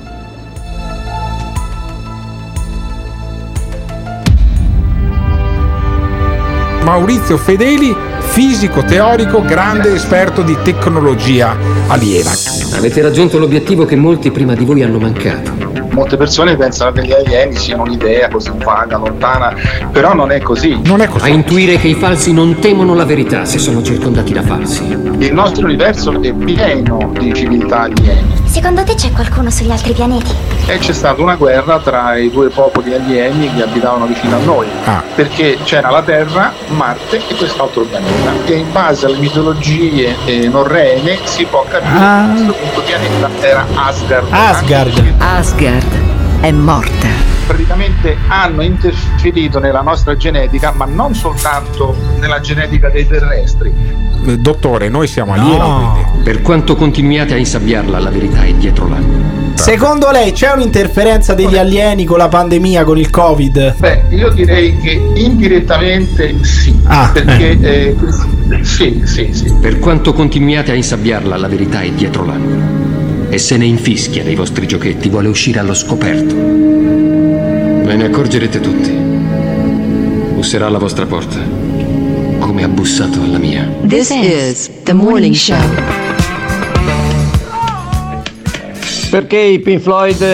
Maurizio Fedeli, fisico teorico, grande esperto di tecnologia aliena. Avete raggiunto l'obiettivo che molti prima di voi hanno mancato. Molte persone pensano che gli alieni siano un'idea così vaga, lontana, però non è così. Non è A intuire che i falsi non temono la verità se sono circondati da falsi. Il nostro universo è pieno di civiltà alieni Secondo te c'è qualcuno sugli altri pianeti? e c'è stata una guerra tra i due popoli alieni che abitavano vicino a noi, perché c'era la Terra, Marte e quest'altro pianeta. E in base alle mitologie eh, norrene si può capire Ah. che questo punto pianeta era Asgard. Asgard. Asgard è morta. praticamente hanno interferito nella nostra genetica, ma non soltanto nella genetica dei terrestri. Eh, Dottore, noi siamo alieni. Per quanto continuiate a insabbiarla, la verità è dietro l'angolo. Secondo lei c'è un'interferenza degli alieni con la pandemia, con il Covid? Beh, io direi che indirettamente sì, Ah, perché eh, sì, sì, sì. Per quanto continuiate a insabbiarla, la verità è dietro l'angolo. E se ne infischia dei vostri giochetti, vuole uscire allo scoperto. Ve ne accorgerete tutti. Busserà alla vostra porta, come ha bussato alla mia. This is the morning show. Perché i Pink Floyd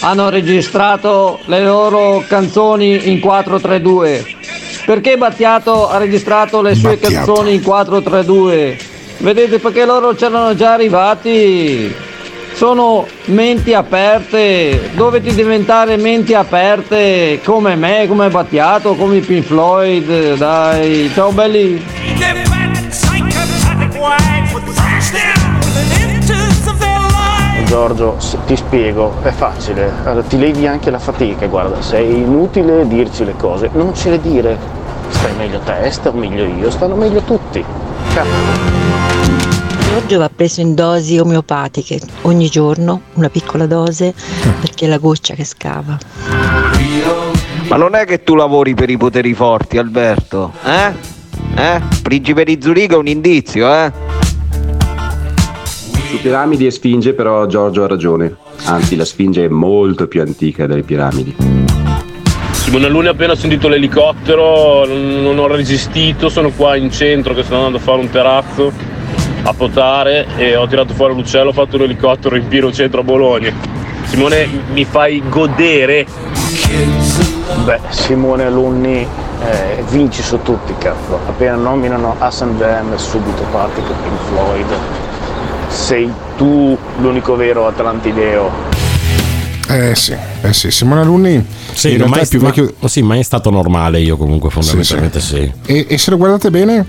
hanno registrato le loro canzoni in 432? Perché Battiato ha registrato le sue canzoni in 432? Vedete perché loro c'erano già arrivati. Sono menti aperte, dovete diventare menti aperte? Come me, come Battiato, come i Pink Floyd, dai, ciao belli. Giorgio, ti spiego, è facile, Allora, ti levi anche la fatica, guarda, sei inutile dirci le cose, non ce le dire, stai meglio te, sto meglio io, stanno meglio tutti. Giorgio va preso in dosi omeopatiche ogni giorno, una piccola dose, perché è la goccia che scava. Ma non è che tu lavori per i poteri forti, Alberto? Eh? Eh? Principe di Zurigo è un indizio, eh? Su piramidi e sfinge però Giorgio ha ragione. Anzi, la sfinge è molto più antica delle piramidi. Simone Luni appena sentito l'elicottero, non, non ho resistito, sono qua in centro che sto andando a fare un terrazzo a potare e ho tirato fuori l'uccello, ho fatto un elicottero in pieno centro a Bologna. Simone, mi fai godere. Beh, Simone Alunni eh, vinci su tutti, cazzo. Appena nominano Hassan Jam subito parti con Pink Floyd. Sei tu l'unico vero atlantideo. Eh sì, eh sì, Simone Alunni Sì, in non realtà mai, è più ma- vecchio oh sì, mai è stato normale io comunque fondamentalmente sì. e, e se lo guardate bene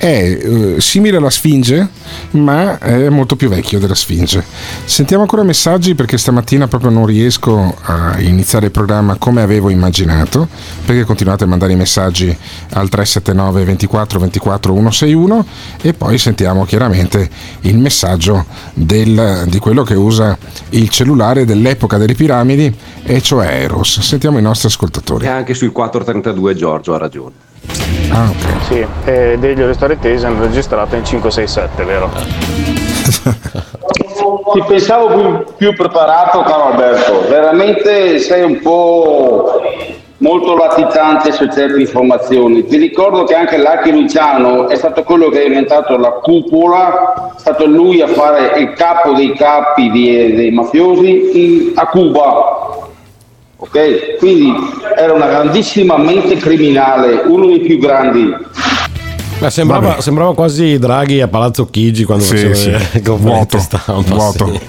è eh, simile alla Sfinge, ma è molto più vecchio della Sfinge. Sentiamo ancora messaggi perché stamattina proprio non riesco a iniziare il programma come avevo immaginato, perché continuate a mandare i messaggi al 379 24 24 161 e poi sentiamo chiaramente il messaggio del- di quello che usa il cellulare dell'epoca delle piramidi, e cioè Eros. Sentiamo i nostri ascoltatori. E anche sui 432 Giorgio ha ragione. Ah, ok. Sì, e degli restare tesi hanno registrato in 567, vero? Ti pensavo più, più preparato, caro Alberto. Veramente sei un po' molto latitante su certe informazioni. Ti ricordo che anche Lucky Luciano è stato quello che ha inventato la cupola, è stato lui a fare il capo dei capi di- dei mafiosi in- a Cuba. Ok? Quindi era una grandissima mente criminale, uno dei più grandi. Ma sembrava, sembrava quasi Draghi a Palazzo Chigi quando Sì, faceva sì. le conferenze Vuoto, stampa. vuoto. sì.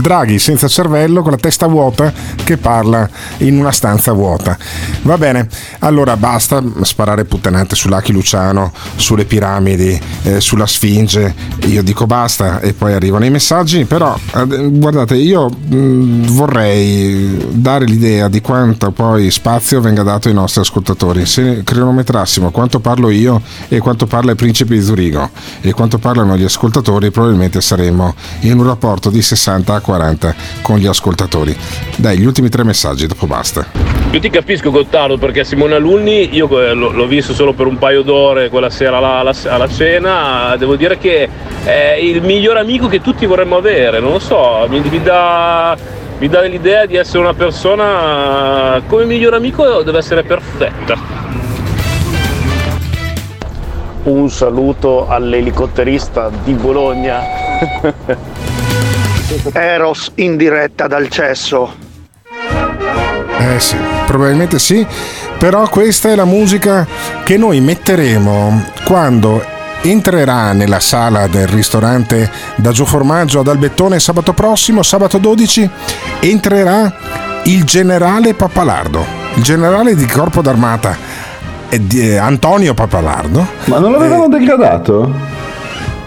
Draghi senza cervello con la testa vuota che parla in una stanza vuota. Va bene, allora basta sparare puttanate su Lucky Luciano, sulle piramidi, eh, sulla Sfinge. Io dico basta e poi arrivano i messaggi, però eh, guardate, io mh, vorrei dare l'idea di quanto poi spazio venga dato ai nostri ascoltatori. Se cronometrassimo quanto parlo io e quanto parla il principe di Zurigo e quanto parlano gli ascoltatori, probabilmente saremmo in un rapporto di 60 a 40 con gli ascoltatori. Dai, gli ultimi tre messaggi, dopo basta. Io ti capisco Gottardo perché Simone Alunni io eh, l'ho, visto solo per un paio d'ore quella sera alla- alla cena, devo dire che è il miglior amico che tutti vorremmo avere, non lo so, mi, mi dà, mi dà l'idea di essere una persona come miglior amico deve essere perfetta. Un saluto all'elicotterista di Bologna. Eros in diretta dal cesso. Eh sì, probabilmente sì, però questa è la musica che noi metteremo quando entrerà nella sala del ristorante da Gio Formaggio ad Albettone sabato prossimo, sabato 12, entrerà il generale Pappalardo, il generale di corpo d'armata eh, Antonio Pappalardo. Ma non l'avevano degradato?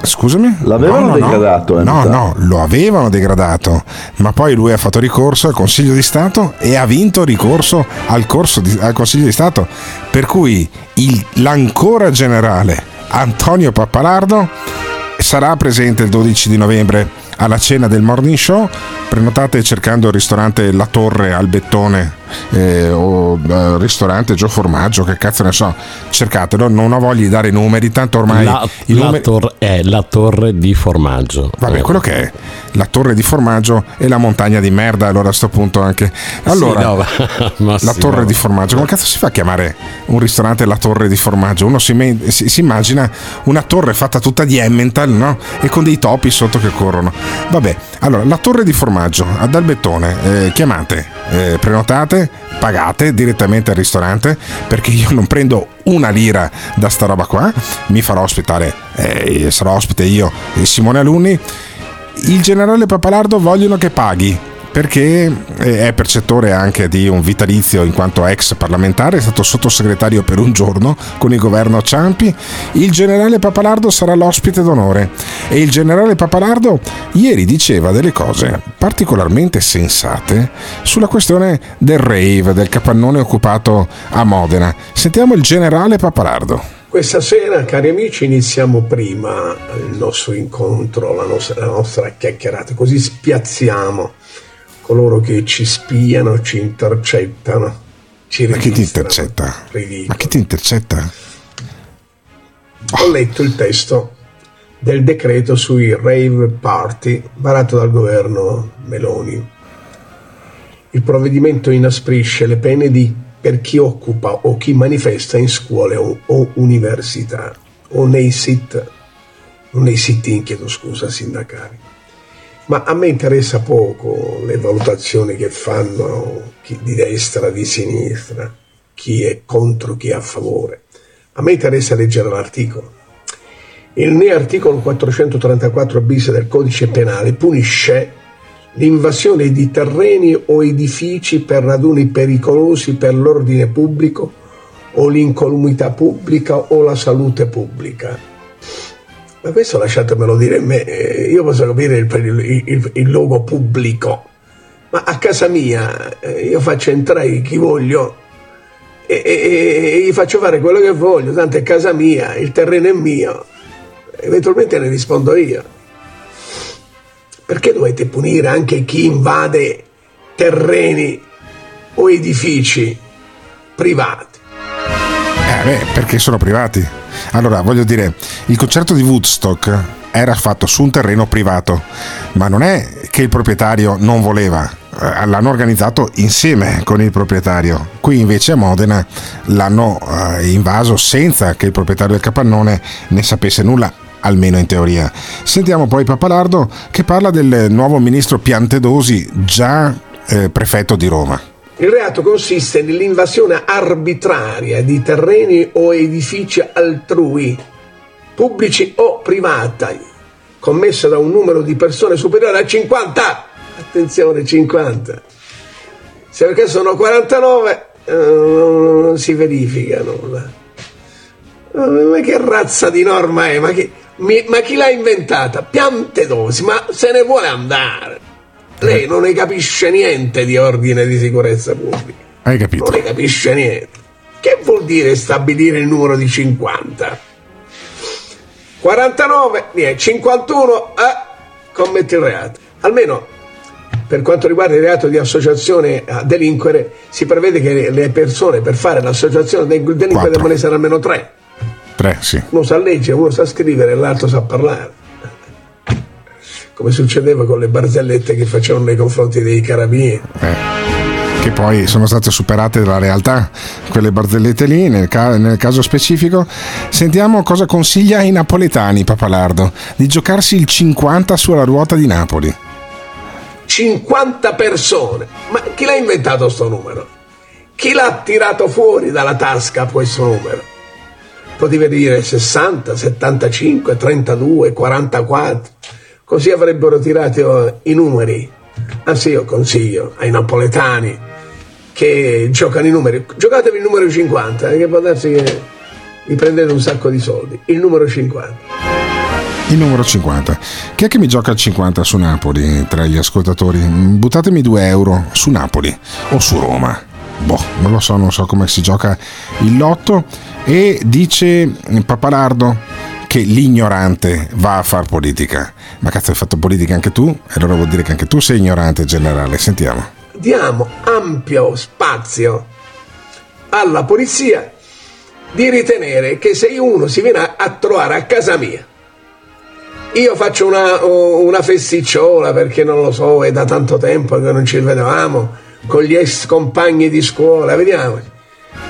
Scusami? L'avevano No, no, no. degradato? eh, No, sa. no, lo avevano degradato, ma poi lui ha fatto ricorso al Consiglio di Stato e ha vinto ricorso al, corso di- al Consiglio di Stato. Per cui il- l'ancora generale Antonio Pappalardo sarà presente il 12 di novembre alla cena del Morning Show. Prenotate cercando il ristorante La Torre al Bettone eh, o eh, ristorante Gio Formaggio, che cazzo ne so, cercatelo. Non ho voglia di dare numeri, tanto ormai La, i la numeri- tor- è la torre di formaggio. Vabbè, quello che è la torre di formaggio e la montagna di merda, allora a sto punto anche. Allora, Sì, no, ma- ma la sì, torre no. di formaggio, come cazzo si fa a chiamare un ristorante la torre di formaggio? Uno si, me- si- si immagina una torre fatta tutta di Emmental, no? E con dei topi sotto che corrono. Vabbè, allora, la torre di formaggio ad Albettone, eh, chiamate, eh, prenotate, pagate direttamente al ristorante perché io non prendo una lira da sta roba qua, mi farò ospitare, eh, sarò ospite io e Simone Alunni. Il generale Papalardo vogliono che paghi perché è percettore anche di un vitalizio in quanto ex parlamentare, è stato sottosegretario per un giorno con il governo Ciampi. Il generale Papalardo sarà l'ospite d'onore e il generale Papalardo ieri diceva delle cose particolarmente sensate sulla questione del rave, del capannone occupato a Modena. Sentiamo il generale Papalardo. Questa sera, cari amici, iniziamo prima il nostro incontro, la nostra, la nostra chiacchierata, così spiazziamo coloro che ci spiano, ci intercettano. Ci Ma chi ti intercetta? Ridicolo. Ma chi ti intercetta? Ho letto il testo del decreto sui rave party varato dal governo Meloni. Il provvedimento inasprisce le pene di, per chi occupa o chi manifesta in scuole o, o università o nei sit, o nei sit-in, chiedo scusa, sindacali ma a me interessa poco le valutazioni che fanno chi di destra, di sinistra, chi è contro, chi è a favore. A me interessa leggere l'articolo. Il neo articolo 434 bis del codice penale punisce l'invasione di terreni o edifici per raduni pericolosi per l'ordine pubblico o l'incolumità pubblica o la salute pubblica ma questo lasciatemelo dire a me, eh, io posso capire il, il, il, il logo pubblico, ma a casa mia eh, io faccio entrare chi voglio e, e, e, gli faccio fare quello che voglio, tanto è casa mia, il terreno è mio, eventualmente ne rispondo io. Perché dovete punire anche chi invade terreni o edifici privati? Eh beh, perché sono privati. Allora, voglio dire, il concerto di Woodstock era fatto su un terreno privato, ma non è che il proprietario non voleva, eh, l'hanno organizzato insieme con il proprietario. Qui invece a Modena l'hanno eh, invaso senza che il proprietario del capannone ne sapesse nulla, almeno in teoria. Sentiamo poi Papalardo che parla del nuovo ministro Piantedosi, già eh, prefetto di Roma. Il reato consiste nell'invasione arbitraria di terreni o edifici altrui, pubblici o privati, commessa da un numero di persone superiore a 50. Attenzione, 50. Se perché sono 49 eh, non si verifica nulla. Ma che razza di norma è? Ma chi, ma chi l'ha inventata? Piante dosi, ma se ne vuole andare. Lei non ne capisce niente di ordine di sicurezza pubblica. Hai capito? Non ne capisce niente. Che vuol dire stabilire il numero di 50? 49, niente, 51, eh, commetti il reato. Almeno per quanto riguarda il reato di associazione a delinquere, si prevede che le persone per fare l'associazione del delinquere devono essere almeno tre. Tre, sì. Uno sa leggere, uno sa scrivere l'altro sa parlare come succedeva con le barzellette che facevano nei confronti dei carabinieri. Eh che poi sono state superate dalla realtà, quelle barzellette lì, nel, ca- nel, caso specifico. Sentiamo cosa consiglia ai napoletani Papalardo, di giocarsi il 50 sulla ruota di Napoli. 50 persone, ma chi l'ha inventato sto numero? Chi l'ha tirato fuori dalla tasca questo numero? Potevi dire 60, 75, 32, 44 così avrebbero tirato i numeri. Anzi, io consiglio ai napoletani che giocano i numeri, giocatevi il numero 50, che può darsi che vi prendete un sacco di soldi. Il numero 50. Il numero 50. Chi è che mi gioca il 50 su Napoli tra gli ascoltatori? Buttatemi 2 euro su Napoli o su Roma. Boh, non lo so, non so come si gioca il lotto. E dice Papalardo che l'ignorante va a far politica. Ma cazzo, hai fatto politica anche tu? E allora vuol dire che anche tu sei ignorante generale. Sentiamo. Diamo ampio spazio alla polizia di ritenere che se uno si viene a trovare a casa mia, io faccio una, una festicciola perché non lo so, è da tanto tempo che non ci vedevamo con gli ex compagni di scuola, vediamo.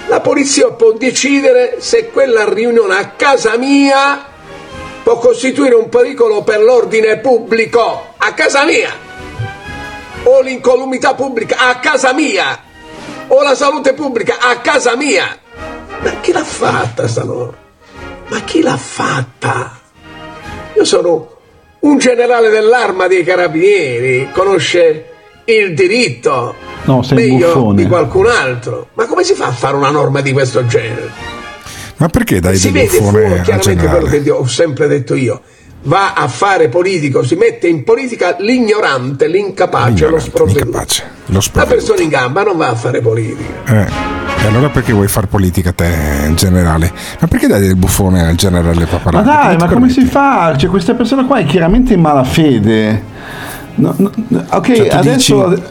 La polizia può decidere se quella riunione a casa mia può costituire un pericolo per l'ordine pubblico a casa mia, o l'incolumità pubblica a casa mia, o la salute pubblica a casa mia. Ma chi l'ha fatta sta norma? Ma chi l'ha fatta? Io sono Un generale dell'arma dei carabinieri conosce il diritto No, sei meglio buffone. di qualcun altro. Ma come si fa a fare una norma di questo genere? Ma perché dai si del buffone al chiaramente quello che ho sempre detto io. Va a fare politico, si mette in politica l'ignorante, l'incapace, lo sprovveduto. Lo La persona in gamba non va a fare politica. Eh, e allora perché vuoi fare politica te in generale? Ma perché dai del buffone al generale Ma Paparazzi? dai, ma come si fa? Cioè, questa persona qua è chiaramente in malafede. No, no, ok, Cioè, adesso. dici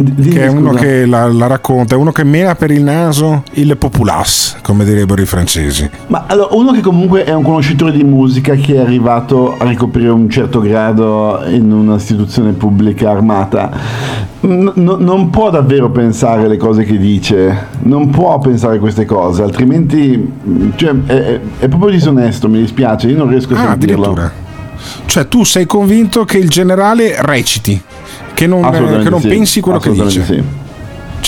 Dimmi, che è uno scusa. che la, la racconta, è uno che mena per il naso il populace, come direbbero i francesi. Ma allora, uno che comunque è un conoscitore di musica che è arrivato a ricoprire un certo grado in un'istituzione pubblica armata, n- non può davvero pensare le cose che dice, non può pensare queste cose, altrimenti cioè, è, è- proprio disonesto, mi dispiace, io non riesco a Ah, sentirlo. Cioè tu sei convinto che il generale reciti, che non, che non pensi quello che dice. sì.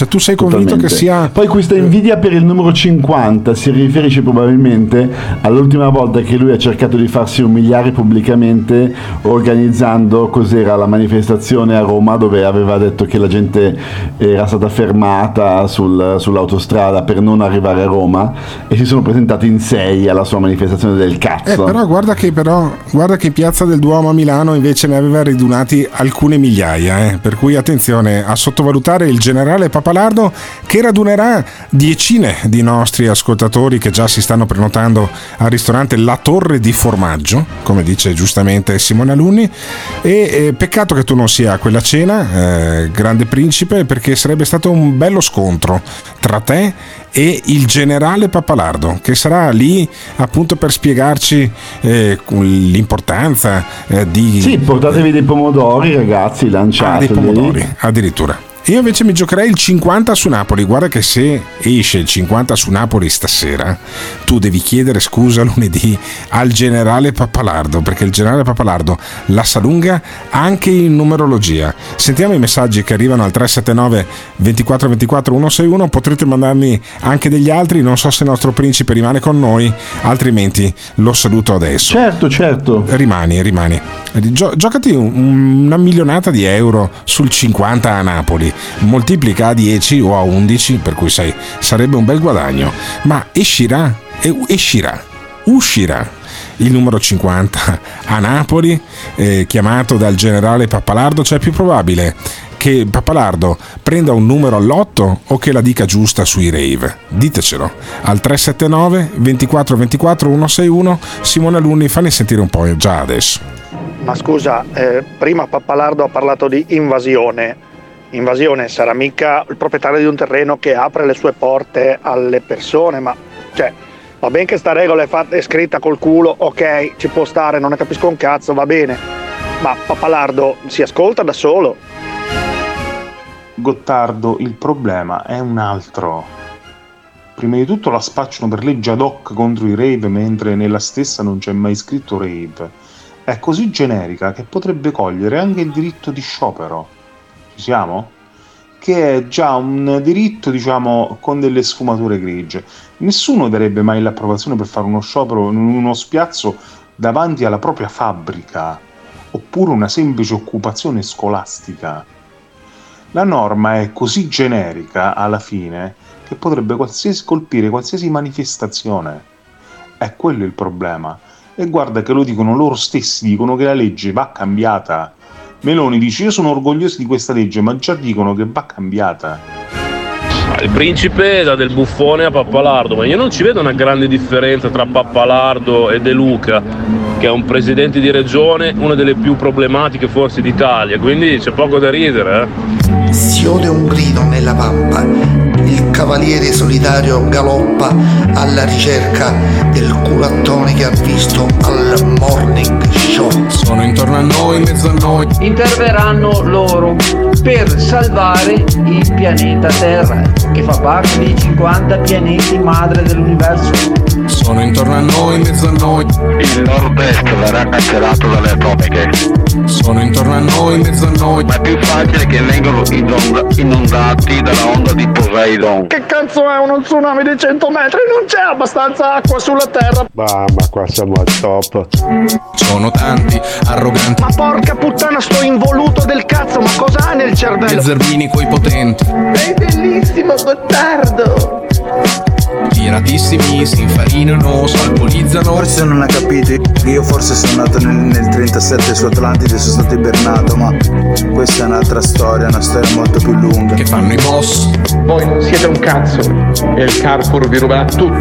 Cioè tu sei convinto Totalmente. che sia... Poi questa invidia per il numero 50 si riferisce probabilmente all'ultima volta che lui ha cercato di farsi umiliare pubblicamente organizzando cos'era la manifestazione a Roma dove aveva detto che la gente era stata fermata sul- sull'autostrada per non arrivare a Roma e si sono presentati in sei alla sua manifestazione del Eh, cazzo. però guarda che, però, guarda che Piazza del Duomo a Milano invece ne aveva ridunati alcune migliaia, eh. per cui attenzione a sottovalutare il generale Papalardo che radunerà decine di nostri ascoltatori che già si stanno prenotando al ristorante La Torre di Formaggio, come dice giustamente Simone Alunni, e eh, peccato che tu non sia a quella cena, eh, grande principe, perché sarebbe stato un bello scontro tra te e il generale Pappalardo che sarà lì appunto per spiegarci eh, l'importanza eh, di Sì, portatevi dei pomodori ragazzi, Ah, dei lanciateli. pomodori addirittura io invece mi giocherei il 50 su Napoli. Guarda che se esce il 50 su Napoli stasera, tu devi chiedere scusa lunedì al generale Pappalardo, perché il generale Pappalardo la sa lunga anche in numerologia. Sentiamo i messaggi che arrivano al 379 24 24 161. Potrete mandarmi anche degli altri. Non so se il nostro principe rimane con noi, altrimenti lo saluto adesso. Certo, certo. Rimani, rimani. Gio- giocati un- una milionata di euro sul 50 a Napoli, moltiplica a 10 o a 11, per cui sai, sarebbe un bel guadagno. Ma escirà, e- escirà, uscirà il numero 50 a Napoli, eh, chiamato dal generale Pappalardo, cioè è più probabile che Pappalardo prenda un numero all'otto o che la dica giusta sui rave. Ditecelo al 379 24 24 161 Simone Alunni, fanne sentire un po' già adesso. Ma scusa, eh, prima Pappalardo ha parlato di invasione. Invasione sarà mica il proprietario di un terreno che apre le sue porte alle persone, ma cioè, va bene che sta regola è, fatta, è scritta col culo, ok, ci può stare, non ne capisco un cazzo, va bene. Ma Pappalardo si ascolta da solo. Gottardo, il problema è un altro. Prima di tutto la spacciano per legge ad hoc contro i rave, mentre nella stessa non c'è mai scritto rave. È così generica che potrebbe cogliere anche il diritto di sciopero. Ci siamo? Che è già un diritto, diciamo, con delle sfumature grigie. Nessuno darebbe mai l'approvazione per fare uno sciopero in uno spiazzo davanti alla propria fabbrica, oppure una semplice occupazione scolastica. La norma è così generica alla fine che potrebbe qualsiasi, colpire qualsiasi manifestazione. È quello il problema. E guarda che lo dicono loro stessi, dicono che la legge va cambiata. Meloni dice io sono orgoglioso di questa legge, ma già dicono che va cambiata. Il principe dà del buffone a Pappalardo, ma io non ci vedo una grande differenza tra Pappalardo e De Luca, che è un presidente di regione, una delle più problematiche forse d'Italia, quindi c'è poco da ridere. Eh? Si ode un grido nella pampa. Cavaliere solitario galoppa alla ricerca del culattone che ha visto al morning show. Sono intorno a noi, in mezzo a noi. interverranno loro per salvare il pianeta Terra, che fa parte dei 50 pianeti madre dell'universo. Sono intorno a noi, in mezzo a noi. Il nord-est verrà cancellato dalle atomiche. Sono intorno a noi, in mezzo a noi. Ma è più facile che vengano inondati dalla onda di Poseidon. Che cazzo è uno tsunami di 100 metri? Non c'è abbastanza acqua sulla terra. Bah, ma qua siamo al top. Sono tanti, arroganti. Ma porca puttana, sto involuto del cazzo, ma cosa ha nel cervello? Zerbini coi potenti. È bellissimo, Gottardo! Tiratissimi, si infarinano, salpolizzano. Forse non ha capito, io forse sono nato nel, nel 37 su Atlantide, sono stato ibernato, ma questa è un'altra storia, una storia molto più lunga. Che fanno i boss. Voi non siete un cazzo e il Carrefour vi ruberà tutto.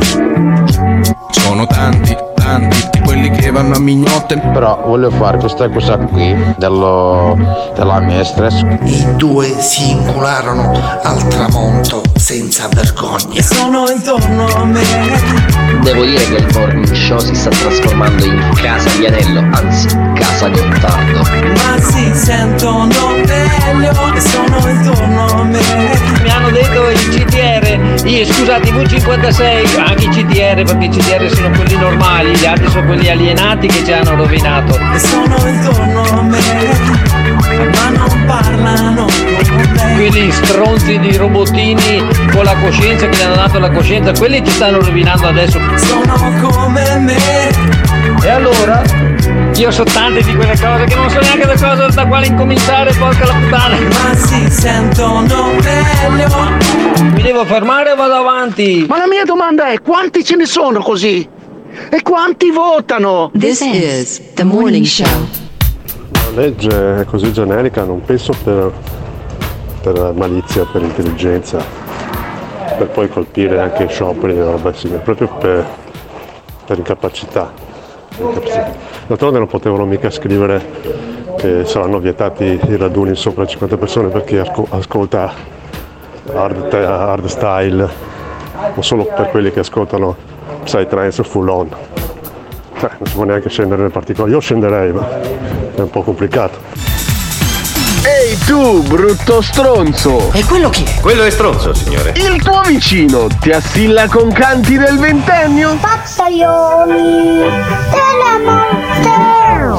Sono tanti, tanti di quelli che vanno a mignotte. Però voglio fare questa cosa qui dello, della mia stress. I due si incularono al tramonto senza vergogna. Sono intorno a me. Devo dire che il morning show si sta trasformando in casa di Anello, anzi casa Gottardo. Ma si sentono meglio e sono intorno a me. Mi hanno detto il CTR, io scusate V56, anche i CTR perché i CTR sono quelli normali, gli altri sono quelli alienati che ci hanno rovinato. E sono intorno a me, ma non parlano con me. Quelli stronzi di robottini con la coscienza che gli hanno dato la coscienza, quelli ci stanno rovinando adesso. Sono come me. E allora? Io so tante di quelle cose che non so neanche da cosa da quale incominciare, porca la puttana. Ma si sentono meglio. Mi devo fermare o vado avanti? Ma la mia domanda è quanti ce ne sono così? E quanti votano? This is the morning show. La legge è così generica, non penso per, per malizia, per intelligenza, per poi colpire anche i scioperi e roba simile, proprio per, per incapacità. incapacità. D'altronde non potevano mica scrivere che saranno vietati i raduni sopra 50 persone per chi asco- ascolta hard, hard style, o solo per quelli che ascoltano psytrance full on. Cioè, non si può neanche scendere nel particolare. Io scenderei, ma è un po' complicato. Ehi tu, brutto stronzo! E quello chi è? Quello è stronzo, signore. Il tuo vicino ti assilla con canti del ventennio? Pazzaioli della morte.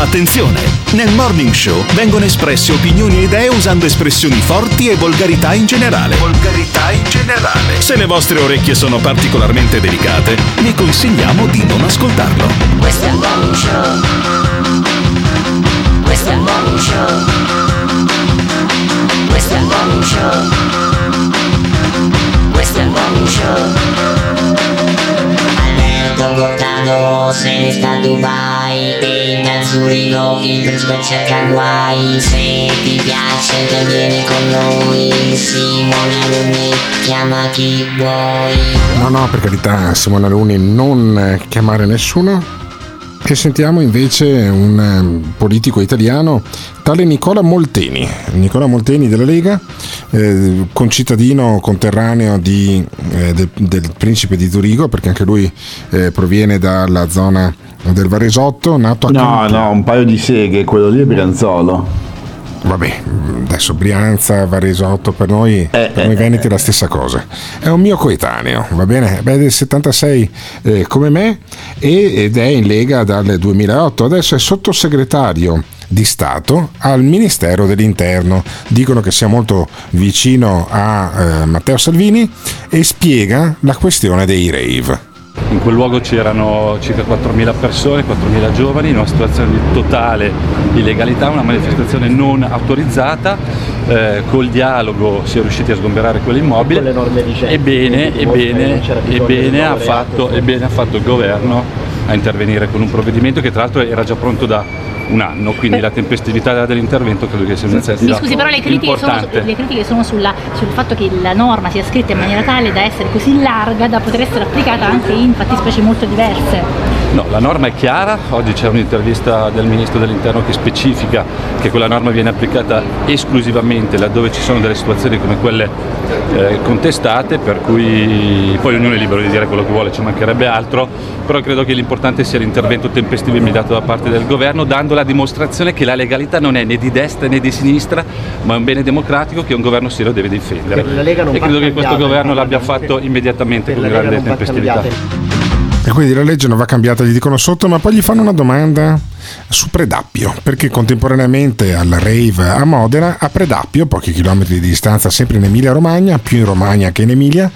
Attenzione! Nel Morning Show vengono espresse opinioni e idee usando espressioni forti e volgarità in generale. Volgarità in generale. Se le vostre orecchie sono particolarmente delicate, vi consigliamo di non ascoltarlo. Questo è il morning show. Questo è il morning show. Questo è il morning show. Questo è il morning show. Alberto Gottardo se ne sta a Dubai da Zurigo il cerca guai. Se ti piace te vieni con noi. Simone Alunni chiama chi vuoi. No, no, per carità, Simone Aluni, non chiamare nessuno. E sentiamo invece un eh, politico italiano, tale Nicola Molteni. Nicola Molteni della Lega, eh, concittadino conterraneo di, eh, del, del principe di Zurigo, perché anche lui eh, proviene dalla zona del Varesotto, nato a No, Campia. no, un paio di seghe, quello lì è Brianzolo. Vabbè, adesso Brianza, Varesotto per noi, per noi Veneti è la stessa cosa. È un mio coetaneo, va bene? Beh, è del 76 eh, come me ed è in Lega dal 2008. Adesso è sottosegretario di Stato al Ministero dell'Interno. Dicono che sia molto vicino a eh, Matteo Salvini e spiega la questione dei rave. In quel luogo c'erano circa 4.000 persone, 4.000 giovani, in una situazione di totale illegalità, una manifestazione non autorizzata. eh, col dialogo si è riusciti a sgomberare quell'immobile. Ebbene, ebbene, ebbene, ha fatto, ebbene ha fatto il governo a intervenire con un provvedimento che tra l'altro era già pronto da un anno, quindi la tempestività dell'intervento credo che sia Mi un'iniziativa scusi, però le critiche sono, importante. le critiche sono sulla- sul fatto che la norma sia scritta in maniera tale da essere così larga da poter essere applicata anche in fattispecie molto diverse. No, la norma è chiara, oggi c'è un'intervista del Ministro dell'Interno che specifica che quella norma viene applicata esclusivamente laddove ci sono delle situazioni come quelle eh, contestate, per cui poi ognuno è libero di dire quello che vuole, ci mancherebbe altro, però credo che l'importante sia l'intervento tempestivo immediato da parte del governo, dando la dimostrazione che la legalità non è né di destra né di sinistra, ma è un bene democratico che un governo serio deve difendere. Per la Lega non E credo che questo cambiata, governo l'abbia fatto immediatamente con grande tempestività. E quindi la legge non va cambiata, gli dicono sotto, ma poi gli fanno una domanda su Predappio, perché contemporaneamente al rave a Modena, a Predappio, pochi chilometri di distanza, sempre in Emilia Romagna, più in Romagna che in Emilia,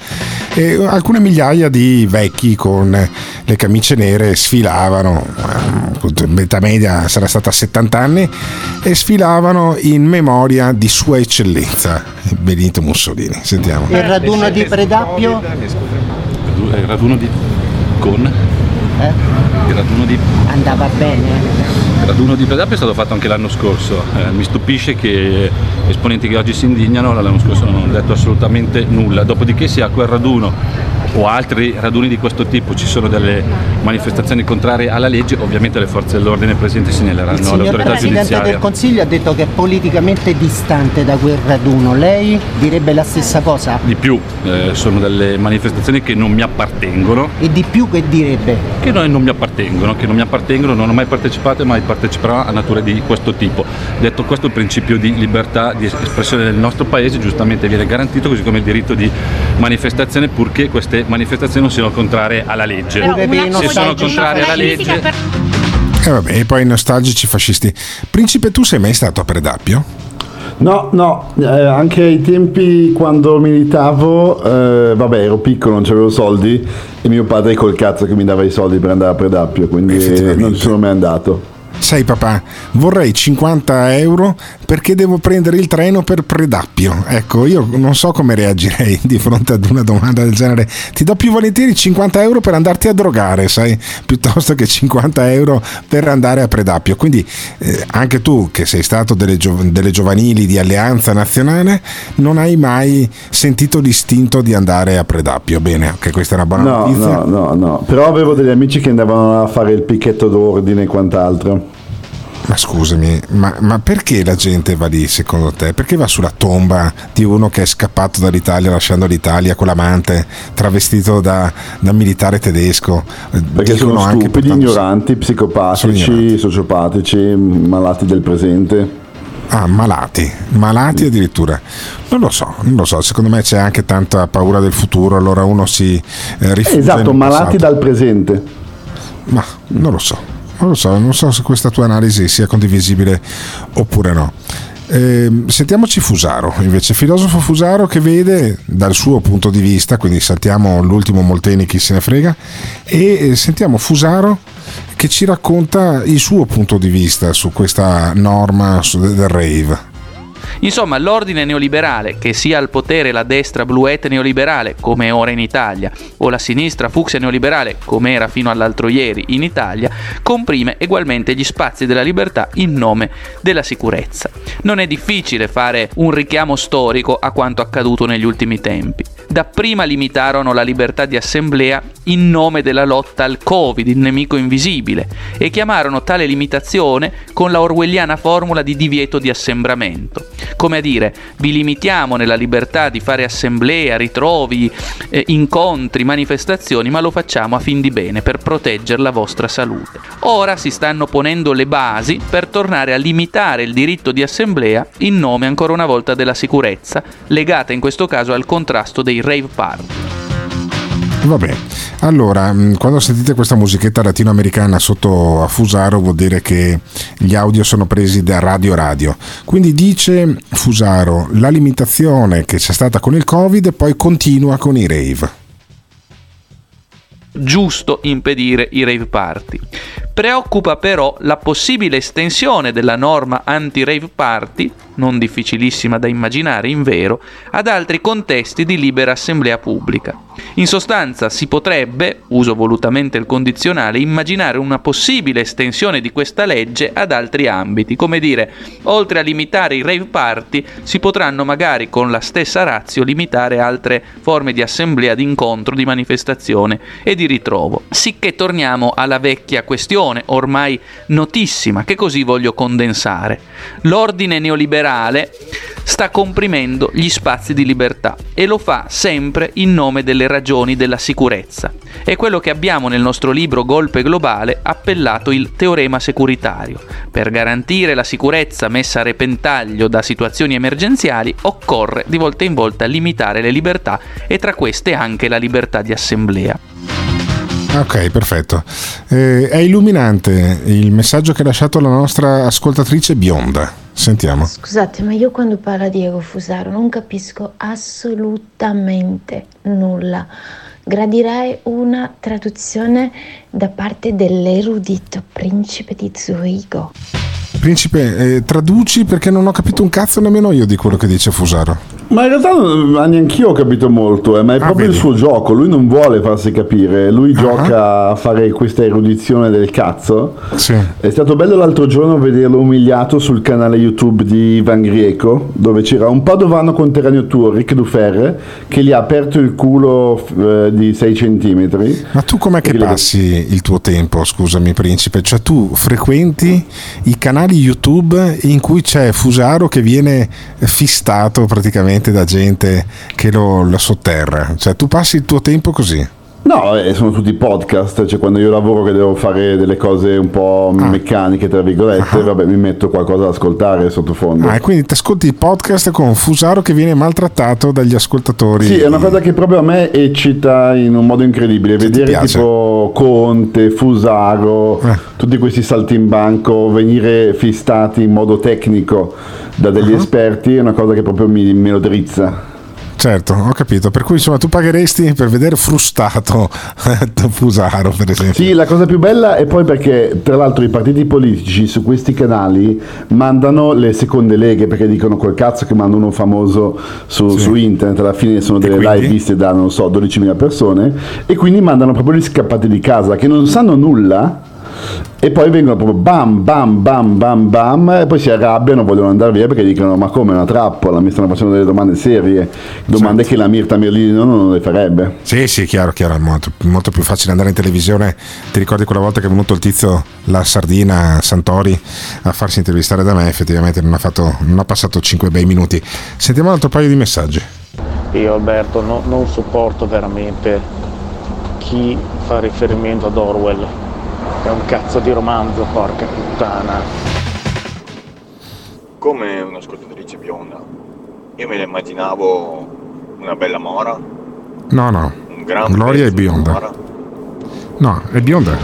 e alcune migliaia di vecchi con le camicie nere sfilavano, metà media sarà stata 70 anni, e sfilavano in memoria di Sua Eccellenza Benito Mussolini. Sentiamo. Il raduno di Predappio? Il raduno di con Eh? il raduno di Andava bene? il raduno di Predappio è stato fatto anche l'anno scorso. Eh, mi stupisce che esponenti che oggi si indignano l'anno scorso non hanno detto assolutamente nulla. Dopodiché sia quel raduno o altri raduni di questo tipo ci sono delle manifestazioni contrarie alla legge, ovviamente le forze dell'ordine presenti Il segnaleranno signor all'autorità Presidente giudiziaria. del Consiglio ha detto che è politicamente distante da quel raduno. Lei direbbe la stessa cosa? Di più, eh, sono delle manifestazioni che non mi appartengono. E di più che direbbe? Che non, non mi appartengono, che non mi appartengono, non ho mai partecipato e mai parteciperò a nature di questo tipo. Detto questo, il principio di libertà di espressione del nostro paese giustamente viene garantito, così come il diritto di manifestazione, purché queste manifestazioni non siano contrarie alla legge. Però Se sono contrarie alla legge... per- E vabbè, e poi i nostalgici fascisti. Principe, tu sei mai stato a Predappio? No, no, eh, anche ai tempi quando militavo, eh, vabbè, ero piccolo, non avevo soldi e mio padre col cazzo che mi dava i soldi per andare a Predappio, quindi non sono mai andato. Sai papà, vorrei 50 euro perché devo prendere il treno per Predappio. Ecco, io non so come reagirei di fronte ad una domanda del genere. Ti do più volentieri 50 euro per andarti a drogare, sai, piuttosto che 50 euro per andare a Predappio. Quindi eh, anche tu che sei stato delle, gio- delle giovanili di Alleanza Nazionale non hai mai sentito l'istinto di andare a Predappio. Bene, anche questa è una buona No, notizia. no, no, no, però avevo degli amici che andavano a fare il picchetto d'ordine e quant'altro. Ma scusami, ma, ma perché la gente va lì secondo te? Perché va sulla tomba di uno che è scappato dall'Italia lasciando l'Italia con l'amante travestito da, da militare tedesco? Perché Dicono sono stupidi, portando- ignoranti, psicopatici, sociopatici, malati del presente. Ah, malati, malati addirittura. Non lo so, non lo so, secondo me c'è anche tanta paura del futuro, allora uno si eh, rifugia Esatto, malati passato. dal presente. Ma non lo so, non lo so, non so se questa tua analisi sia condivisibile oppure no. Ehm, sentiamoci Fusaro, invece, filosofo Fusaro che vede dal suo punto di vista, quindi saltiamo l'ultimo Molteni, chi se ne frega, e eh, sentiamo Fusaro che ci racconta il suo punto di vista su questa norma del rave. Insomma, l'ordine neoliberale, che sia al potere la destra bluette neoliberale, come ora in Italia, o la sinistra fucsia neoliberale, come era fino all'altro ieri in Italia, comprime ugualmente gli spazi della libertà in nome della sicurezza. Non è difficile fare un richiamo storico a quanto accaduto negli ultimi tempi. Dapprima limitarono la libertà di assemblea in nome della lotta al Covid, il nemico invisibile, e chiamarono tale limitazione con la orwelliana formula di divieto di assembramento. Come a dire, vi limitiamo nella libertà di fare assemblea, ritrovi, eh, incontri, manifestazioni, ma lo facciamo a fin di bene per proteggere la vostra salute. Ora si stanno ponendo le basi per tornare a limitare il diritto di assemblea in nome ancora una volta della sicurezza, legata in questo caso al contrasto dei rave party. Vabbè, allora, mh, quando sentite questa musichetta latinoamericana sotto a Fusaro vuol dire che gli audio sono presi da Radio Radio. Quindi dice Fusaro, la limitazione che c'è stata con il Covid poi continua con i rave. giusto impedire i rave party. Preoccupa però la possibile estensione della norma anti-rave party non difficilissima da immaginare in vero, ad altri contesti di libera assemblea pubblica. In sostanza si potrebbe, uso volutamente il condizionale, immaginare una possibile estensione di questa legge ad altri ambiti, come dire, oltre a limitare i rave party, si potranno magari con la stessa razio limitare altre forme di assemblea, di incontro, di manifestazione e di ritrovo. Sicché torniamo alla vecchia questione, ormai notissima, che così voglio condensare. L'ordine neoliberale sta comprimendo gli spazi di libertà e lo fa sempre in nome delle ragioni della sicurezza. È quello che abbiamo nel nostro libro Golpe Globale appellato il teorema securitario. Per garantire la sicurezza messa a repentaglio da situazioni emergenziali occorre di volta in volta limitare le libertà e tra queste anche la libertà di assemblea. Ok, perfetto. Eh, è illuminante il messaggio che ha lasciato la nostra ascoltatrice bionda. Sentiamo. Scusate, ma io quando parla Diego Fusaro non capisco assolutamente nulla. Gradirei una traduzione da parte dell'erudito principe di Zurigo. Principe, eh, traduci perché non ho capito un cazzo nemmeno io di quello che dice Fusaro. Ma in realtà neanche io ho capito molto, eh, ma è proprio il suo gioco. Lui non vuole farsi capire, lui gioca a fare questa erudizione del cazzo. È stato bello l'altro giorno vederlo umiliato sul canale YouTube di Ivan Grieco, dove c'era un padovano conterraneo tuo, Ric Duferre, che gli ha aperto il culo eh, di 6 centimetri. Ma tu com'è che passi il tuo tempo, scusami principe? Cioè tu frequenti i canali YouTube in cui c'è Fusaro che viene fistato praticamente da gente che lo, lo sotterra. Cioè tu passi il tuo tempo così. No, eh, sono tutti podcast, cioè quando io lavoro che devo fare delle cose un po' Ah. meccaniche, tra virgolette, vabbè, mi metto qualcosa da ascoltare sottofondo. Ah, e quindi ti ascolti il podcast con Fusaro che viene maltrattato dagli ascoltatori. Sì, è una cosa che proprio a me eccita in un modo incredibile. Vedere piace? tipo Conte, Fusaro, Eh. tutti questi salti in banco, venire fistati in modo tecnico da degli Uh-huh. esperti è una cosa che proprio mi, me lo drizza. Certo, ho capito. Per cui insomma tu pagheresti per vedere frustato Fusaro, per esempio. Sì, la cosa più bella è poi perché tra l'altro i partiti politici su questi canali mandano le seconde leghe perché dicono col cazzo che mandano uno famoso su, su internet, alla fine sono delle live viste da non so 12.000 persone e quindi mandano proprio gli scappati di casa che non sanno nulla e poi vengono proprio bam bam bam bam bam e poi si arrabbiano, vogliono andare via perché dicono ma come è una trappola, mi stanno facendo delle domande serie, domande che la Mirta Merlino non le farebbe. Sì, sì, chiaro, chiaro, è molto, molto più facile andare in televisione. Ti ricordi quella volta che è venuto il tizio, la sardina Santori, a farsi intervistare da me? Effettivamente non ha, fatto, non ha passato 5 bei minuti. Sentiamo un altro paio di messaggi. Io Alberto no- non sopporto veramente chi fa riferimento ad Orwell. È un cazzo di romanzo, porca puttana. Come un'ascoltatrice bionda. Io me la immaginavo una bella mora, No, no, un gran Gloria è bionda. No, è bionda.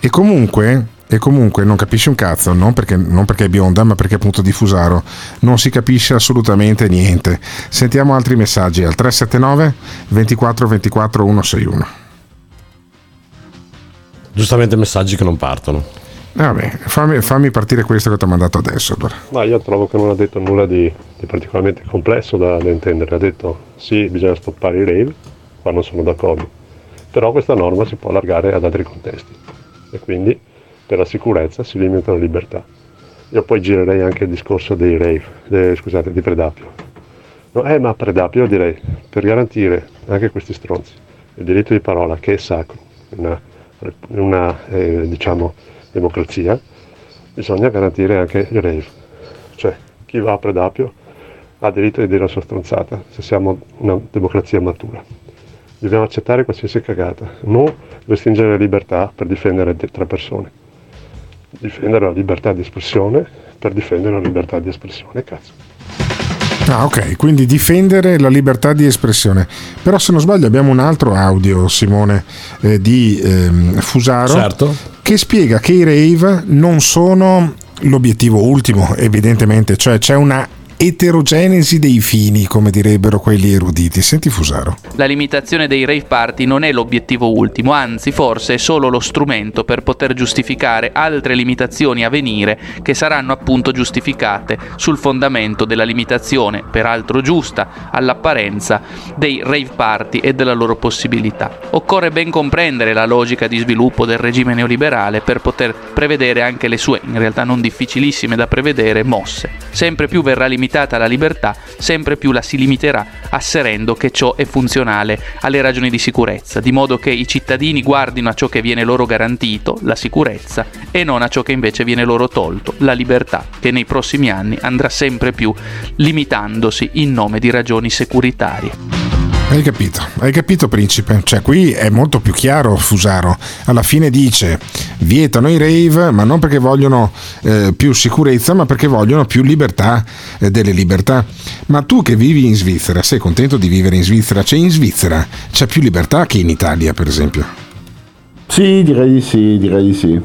E comunque, e comunque non capisci un cazzo, non perché, non perché è bionda, ma perché appunto di Fusaro non si capisce assolutamente niente. Sentiamo altri messaggi al 379 24 24 161. Giustamente messaggi che non partono. Vabbè, fammi, fammi partire questo che ti ho mandato adesso allora. Ma io trovo che non ha detto nulla di, di particolarmente complesso da, da intendere. Ha detto sì, bisogna stoppare i rave, qua non sono d'accordo. Però questa norma si può allargare ad altri contesti e quindi per la sicurezza si limita la libertà. Io poi girerei anche il discorso dei rave, de- scusate, di Predapio. No, eh, ma Predapio direi, per garantire anche questi stronzi il diritto di parola che è sacro una, una, eh, diciamo, democrazia, bisogna garantire anche il rave. Cioè, chi va a Predapio ha diritto di dire la sua stronzata, se siamo una democrazia matura. Dobbiamo accettare qualsiasi cagata, non restringere la libertà per difendere tre persone. Difendere la libertà di espressione per difendere la libertà di espressione, cazzo. Ah, ok, quindi difendere la libertà di espressione. Però se non sbaglio abbiamo un altro audio, Simone, eh, di ehm, Fusaro, Certo. che spiega che i rave non sono l'obiettivo ultimo, evidentemente, cioè c'è una eterogenesi dei fini, come direbbero quelli eruditi. Senti Fusaro. La limitazione dei rave party non è l'obiettivo ultimo, anzi forse è solo lo strumento per poter giustificare altre limitazioni a venire che saranno appunto giustificate sul fondamento della limitazione, peraltro giusta, all'apparenza, dei rave party e della loro possibilità. Occorre ben comprendere la logica di sviluppo del regime neoliberale per poter prevedere anche le sue, in realtà non difficilissime da prevedere, mosse. Sempre più verrà limitata la libertà, sempre più la si limiterà asserendo che ciò è funzionale alle ragioni di sicurezza, di modo che i cittadini guardino a ciò che viene loro garantito, la sicurezza, e non a ciò che invece viene loro tolto, la libertà, che nei prossimi anni andrà sempre più limitandosi in nome di ragioni securitarie. Hai capito, hai capito principe? Cioè qui è molto più chiaro Fusaro. Alla fine dice vietano i rave ma non perché vogliono eh, più sicurezza ma perché vogliono più libertà eh, delle libertà. Ma tu che vivi in Svizzera sei contento di vivere in Svizzera? C'è in Svizzera c'è più libertà che in Italia per esempio? Sì, direi di sì, direi di sì.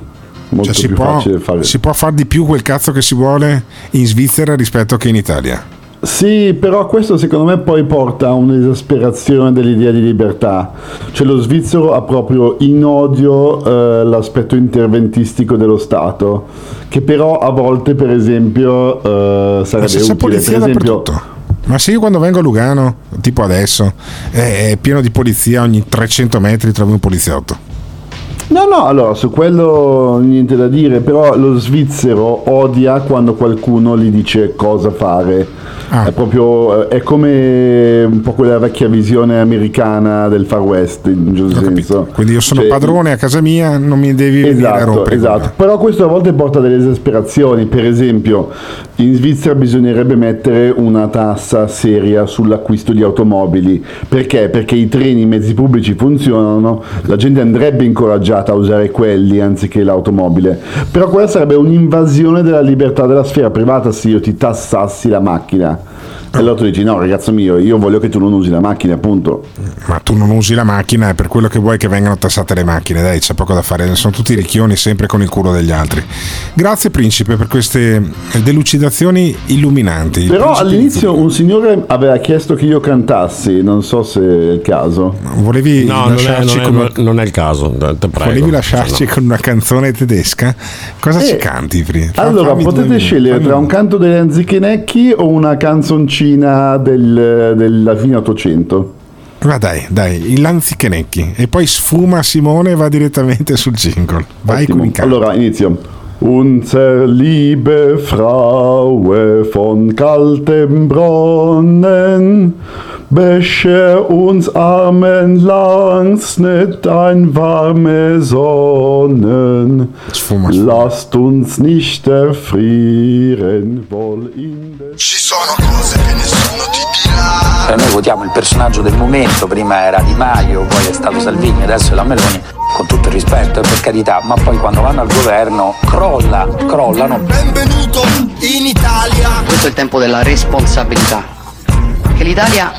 Molto Cioè, si, più può, fare. si può fare di più quel cazzo che si vuole in Svizzera rispetto che in Italia. Sì, però questo secondo me poi porta a un'esasperazione dell'idea di libertà. Cioè lo svizzero ha proprio in odio eh, l'aspetto interventistico dello Stato, che però a volte per esempio eh, sarebbe utile. polizia Per esempio. Ma se io quando vengo a Lugano, tipo adesso, è, pieno di polizia, ogni 300 metri trovi un poliziotto. No, no, allora su quello niente da dire, però lo svizzero odia quando qualcuno gli dice cosa fare. Ah. È proprio è come un po' quella vecchia visione americana del Far West, in un certo senso. Quindi io sono Cioè, padrone a casa mia, non mi devi venire a Esatto, rompere. esatto. Però questo a volte porta delle esasperazioni. Per esempio, in Svizzera bisognerebbe mettere una tassa seria sull'acquisto di automobili. Perché? Perché i treni, i mezzi pubblici funzionano, la gente andrebbe incoraggiata a usare quelli anziché l'automobile. Però quella sarebbe un'invasione della libertà della sfera privata se io ti tassassi la macchina. E allora tu dici no ragazzo mio, io voglio che tu non usi la macchina, appunto. Ma tu non usi la macchina, è per quello che vuoi che vengano tassate le macchine, dai, c'è poco da fare, sono tutti ricchioni sempre con il culo degli altri. Grazie Principe per queste delucidazioni illuminanti. Il Però principe all'inizio un signore aveva chiesto che io cantassi, non so se è il caso. Volevi No, non è, lasciarci non è- con, non è il caso, prego. volevi lasciarci Cioè, no. con una canzone tedesca? Cosa Eh, ci canti, Pri? Fa- Allora, fammi due potete minuti, scegliere fammi tra un canto delle Anzichenecchi o una canzoncina del, della fine 800. Ma dai, dai, il Lanzichenecchi. E poi sfuma Simone e va direttamente sul jingle. Vai Ottimo. Allora, inizio. Unser liebe Fraue von kaltem Bescher uns armen langs nicht ein warme Sonnen. Lasst uns nicht erfrieren, wohl in der Ci sono cose che nessuno ti dirà. Eh, Noi votiamo il personaggio del momento, prima era Di Maio, poi è stato Salvini, adesso è la Meloni, con tutto il rispetto e per carità, ma poi quando vanno al governo crolla, crollano. Benvenuto in Italia. Questo è il tempo della responsabilità. Che l'Italia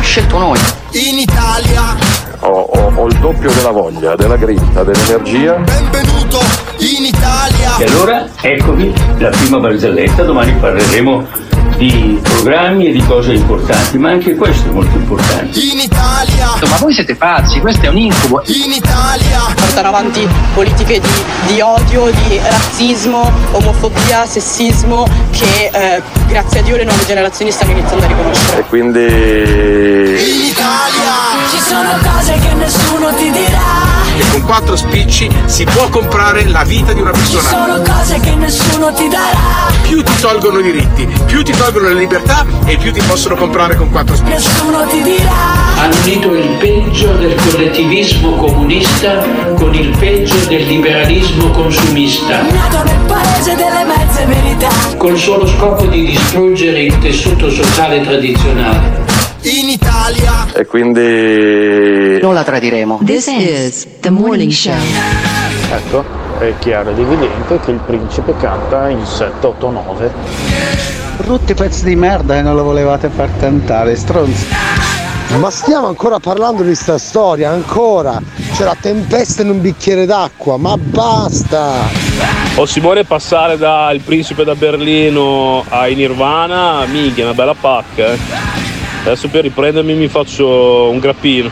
ha scelto noi. In Italia. Ho, ho- ho il doppio della voglia, della grinta, dell'energia. Benvenuto in Italia. E allora eccovi la prima barzelletta, domani parleremo di programmi e di cose importanti, ma anche questo è molto importante. In Italia. Ma voi siete pazzi, questo è un incubo. In Italia. portare avanti politiche di, di odio, di razzismo, omofobia, sessismo che eh, grazie a Dio le nuove generazioni stanno iniziando a riconoscere. E quindi In Italia. Ci sono cose che nessuno ti dirà. E con quattro spicci si può comprare la vita di una persona. sono cose che nessuno ti darà. Più ti tolgono i diritti, più ti tolgono le libertà e più ti possono comprare con quattro spicci. Nessuno ti dirà. Hanno unito il peggio del collettivismo comunista con il peggio del liberalismo consumista, Nato nel paese delle mezze verità. col solo scopo di distruggere il tessuto sociale tradizionale. In Italia. E quindi Non la tradiremo. This is the morning show. Ecco, è chiaro ed evidente che il principe canta in 7, 8, 9. Brutti pezzi di merda e non lo volevate far cantare, stronzi. Ma stiamo ancora parlando di sta storia, ancora! C'è la tempesta in un bicchiere d'acqua, ma basta! O Simone passare dal principe da Berlino ai Nirvana, minchia, una bella pacca. eh. Adesso per riprendermi mi faccio un grappino.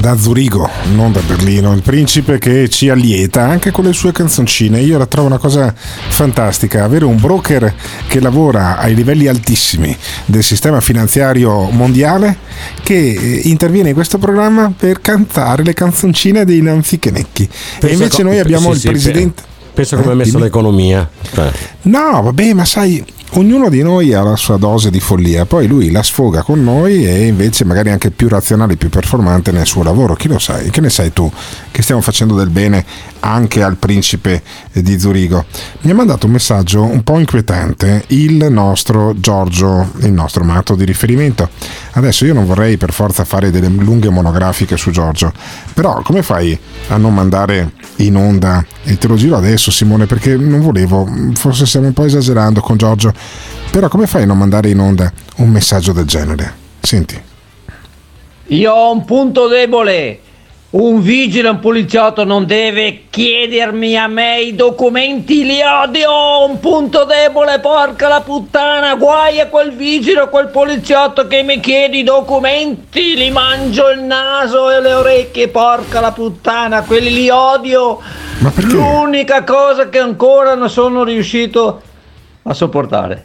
Da Zurigo, non da Berlino, il principe che ci allieta anche con le sue canzoncine. Io la trovo una cosa fantastica, avere un broker che lavora ai livelli altissimi del sistema finanziario mondiale che eh, interviene in questo programma per cantare le canzoncine dei Nanzi Chenecchi. E invece noi abbiamo sì, il sì, presidente... Pensa come Eh, è messa dimmi. l'economia. No, vabbè, ma sai, ognuno di noi ha la sua dose di follia, poi lui la sfoga con noi e invece magari anche più razionale, più performante nel suo lavoro. Chi lo sai? Che ne sai tu? Che stiamo facendo del bene anche al principe di Zurigo. Mi ha mandato un messaggio un po' inquietante il nostro Giorgio, il nostro matto di riferimento. Adesso io non vorrei per forza fare delle lunghe monografiche su Giorgio, però come fai a non mandare in onda? E te lo giro adesso Simone perché non volevo, forse stiamo un po' esagerando con Giorgio, però come fai a non mandare in onda un messaggio del genere? Senti. Io ho un punto debole. Un vigile, un poliziotto non deve chiedermi a me i documenti, li odio, un punto debole, porca la puttana, guai a quel vigile o quel poliziotto che mi chiede i documenti, li mangio il naso e le orecchie, porca la puttana, quelli li odio. Ma perché? L'unica cosa che ancora non sono riuscito a sopportare.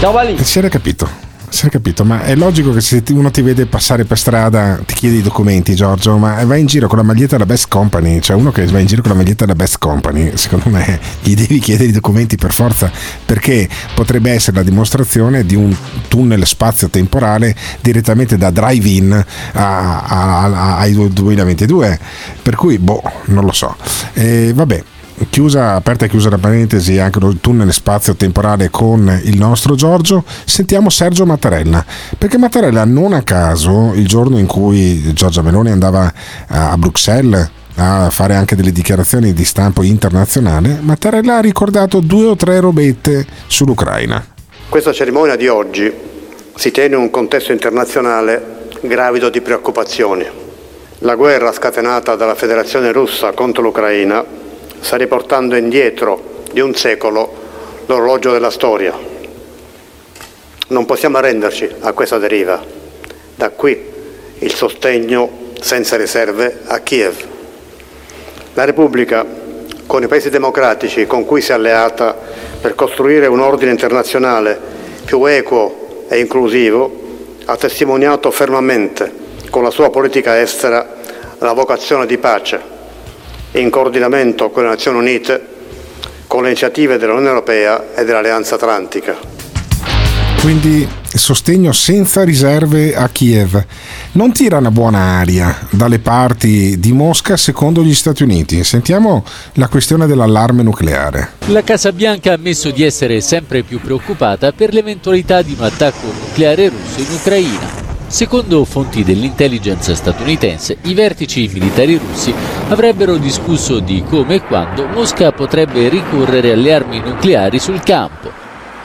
Ciao Valì. Si era capito. Si era capito, ma è logico che se uno ti vede passare per strada ti chiede i documenti, Giorgio, ma vai in giro con la maglietta della Best Company, cioè uno che va in giro con la maglietta della Best Company, secondo me gli devi chiedere i documenti per forza, perché potrebbe essere la dimostrazione di un tunnel spazio-temporale direttamente da drive-in a- a- a- ai 2022, per cui, boh, non lo so. E vabbè, chiusa, aperta e chiusa la parentesi anche il tunnel spazio-temporale con il nostro Giorgio, sentiamo Sergio Mattarella, perché Mattarella non a caso, il giorno in cui Giorgia Meloni andava a Bruxelles a fare anche delle dichiarazioni di stampo internazionale, Mattarella ha ricordato due o tre robette sull'Ucraina. Questa cerimonia di oggi si tiene in un contesto internazionale gravido di preoccupazioni. La guerra scatenata dalla Federazione russa contro l'Ucraina sta riportando indietro di un secolo l'orologio della storia. Non possiamo arrenderci a questa deriva. Da qui il sostegno senza riserve a Kiev. La Repubblica, con i paesi democratici con cui si è alleata per costruire un ordine internazionale più equo e inclusivo, ha testimoniato fermamente con la sua politica estera la vocazione di pace, in coordinamento con le Nazioni Unite, con le iniziative dell'Unione Europea e dell'Alleanza Atlantica. Quindi sostegno senza riserve a Kiev. Non tira una buona aria dalle parti di Mosca secondo gli Stati Uniti. Sentiamo la questione dell'allarme nucleare. La Casa Bianca ha ammesso di essere sempre più preoccupata per l'eventualità di un attacco nucleare russo in Ucraina. Secondo fonti dell'intelligence statunitense, i vertici militari russi avrebbero discusso di come e quando Mosca potrebbe ricorrere alle armi nucleari sul campo.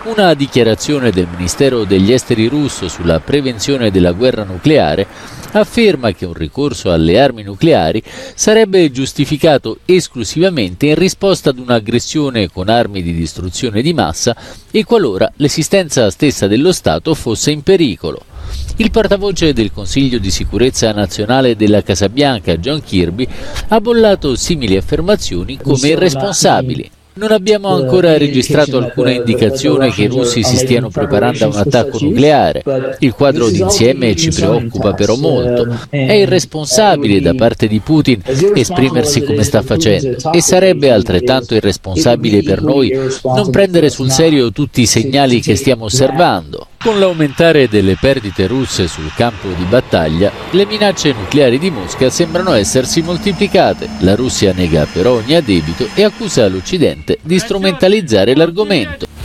Una dichiarazione del Ministero degli Esteri russo sulla prevenzione della guerra nucleare afferma che un ricorso alle armi nucleari sarebbe giustificato esclusivamente in risposta ad un'aggressione con armi di distruzione di massa e qualora l'esistenza stessa dello Stato fosse in pericolo. Il portavoce del Consiglio di sicurezza nazionale della Casa Bianca, John Kirby, ha bollato simili affermazioni come irresponsabili. Non abbiamo ancora registrato alcuna indicazione che i russi si stiano preparando a un attacco nucleare. Il quadro d'insieme ci preoccupa però molto. È irresponsabile da parte di Putin esprimersi come sta facendo e sarebbe altrettanto irresponsabile per noi non prendere sul serio tutti i segnali che stiamo osservando. Con l'aumentare delle perdite russe sul campo di battaglia, le minacce nucleari di Mosca sembrano essersi moltiplicate. La Russia nega però ogni addebito e accusa l'Occidente di strumentalizzare l'argomento.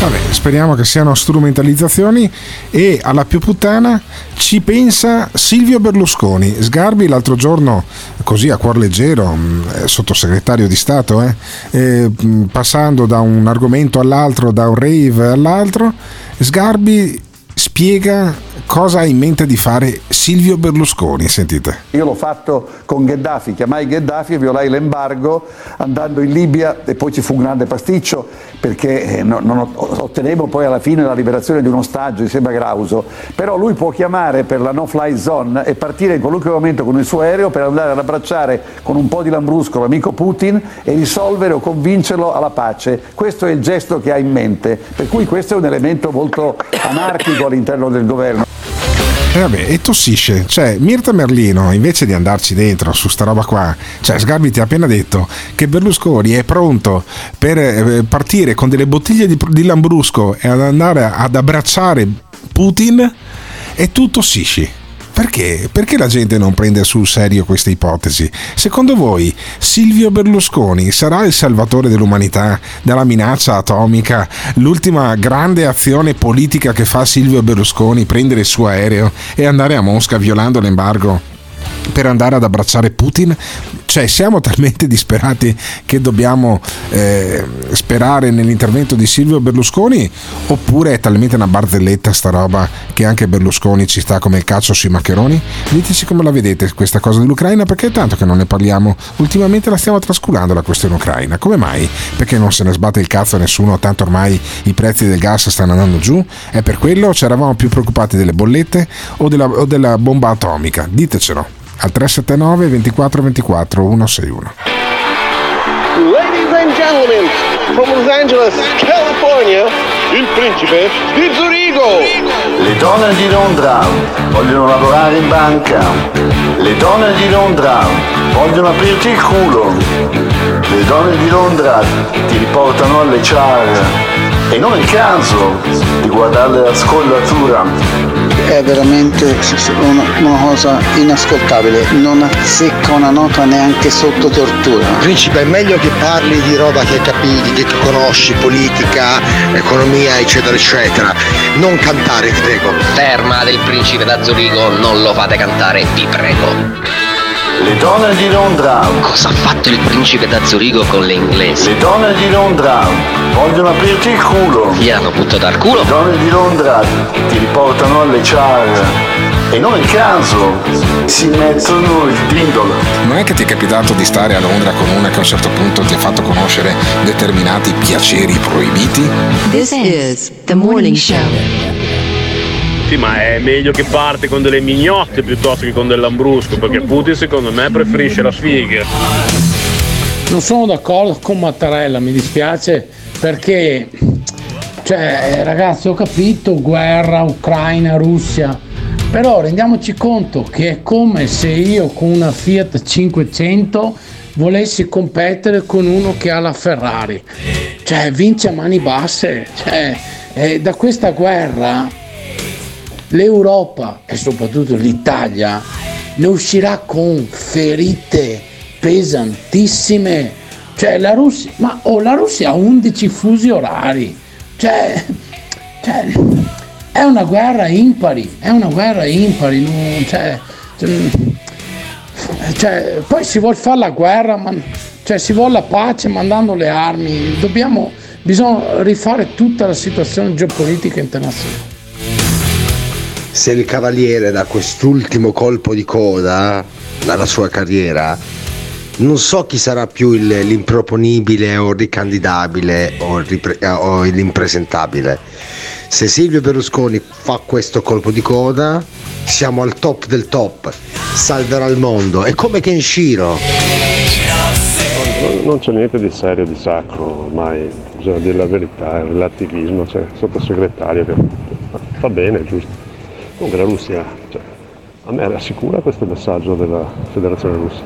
Vabbè, speriamo che siano strumentalizzazioni e alla più puttana ci pensa Silvio Berlusconi. Sgarbi l'altro giorno, così a cuor leggero, mh, sottosegretario di Stato, eh, eh, mh, passando da un argomento all'altro, da un rave all'altro, Sgarbi spiega cosa ha in mente di fare Silvio Berlusconi, sentite. Io l'ho fatto con Gheddafi, chiamai Gheddafi e violai l'embargo andando in Libia e poi ci fu un grande pasticcio perché eh, no- non ot- ottenemmo poi alla fine la liberazione di un ostaggio insieme a Grauso. Però lui può chiamare per la no-fly zone e partire in qualunque momento con il suo aereo per andare ad abbracciare con un po' di lambrusco l'amico Putin e risolvere o convincerlo alla pace. Questo è il gesto che ha in mente, per cui questo è un elemento molto anarchico all'interno del governo. E vabbè, e tossisce. Cioè, Mirta Merlino, invece di andarci dentro su sta roba qua, cioè Sgarbi ti ha appena detto che Berlusconi è pronto per eh, partire con delle bottiglie di, di Lambrusco e ad andare ad abbracciare Putin e tu tossisci. Perché? Perché la gente non prende sul serio queste ipotesi? Secondo voi Silvio Berlusconi sarà il salvatore dell'umanità dalla minaccia atomica? L'ultima grande azione politica che fa Silvio Berlusconi, prendere il suo aereo e andare a Mosca violando l'embargo? Per andare ad abbracciare Putin? Cioè siamo talmente disperati che dobbiamo eh, sperare nell'intervento di Silvio Berlusconi oppure è talmente una barzelletta sta roba che anche Berlusconi ci sta come il cazzo sui maccheroni? Diteci come la vedete questa cosa dell'Ucraina perché è tanto che non ne parliamo ultimamente la stiamo trascurando la questione ucraina come mai? Perché non se ne sbatte il cazzo a nessuno tanto ormai i prezzi del gas stanno andando giù? È per quello o ci eravamo più preoccupati delle bollette o della, o della bomba atomica? Ditecelo al 379 24 24 161. Ladies and gentlemen, from Los Angeles, California, il principe di Zurigo. Le donne di Londra vogliono lavorare in banca. Le donne di Londra vogliono aprirti il culo. Le donne di Londra ti riportano alle char. E non è il caso di guardare la scollatura. È veramente una, una cosa inascoltabile, non azzecca una nota neanche sotto tortura. Principe, è meglio che parli di roba che capisci, che conosci, politica, economia, eccetera, eccetera. Non cantare, ti prego. Ferma del principe da Zurigo, non lo fate cantare, vi prego. Le donne di Londra. Cosa ha fatto il principe da Zurigo con le inglesi? Le donne di Londra vogliono aprirti il culo. Gli hanno buttato al culo? Le donne di Londra ti riportano alle char. E non è il caso, si mettono il dindolo. Non è che ti è capitato di stare a Londra con una che a un certo punto ti ha fatto conoscere determinati piaceri proibiti? This is the morning show. Sì, ma è meglio che parte con delle mignotte piuttosto che con del lambrusco, perché Putin secondo me preferisce la sfiga. Non sono d'accordo con Mattarella, mi dispiace perché, cioè, ragazzi, ho capito guerra, Ucraina, Russia, però rendiamoci conto che è come se io con una Fiat 500 volessi competere con uno che ha la Ferrari, cioè vince a mani basse, cioè, eh, da questa guerra l'Europa e soprattutto l'Italia ne uscirà con ferite pesantissime. Cioè la Russia, ma oh, la Russia ha 11 fusi orari. Cioè, cioè, è una guerra impari, è una guerra impari. non- cioè, cioè, poi si vuole fare la guerra, ma, cioè, si vuole la pace mandando le armi. Dobbiamo, bisogna rifare tutta la situazione geopolitica internazionale. Se il cavaliere da quest'ultimo colpo di coda dalla sua carriera, non so chi sarà più il- l'improponibile o ricandidabile o, il ripre- eh, o l'impresentabile. Se Silvio Berlusconi fa questo colpo di coda, siamo al top del top, salverà il mondo. È come Kenshiro. Non- Non c'è niente di serio, di sacro, ormai bisogna dire la verità, è relativismo, c'è il sottosegretario che fa bene, giusto. Comunque la Russia, cioè, a me rassicura questo messaggio della Federazione Russa.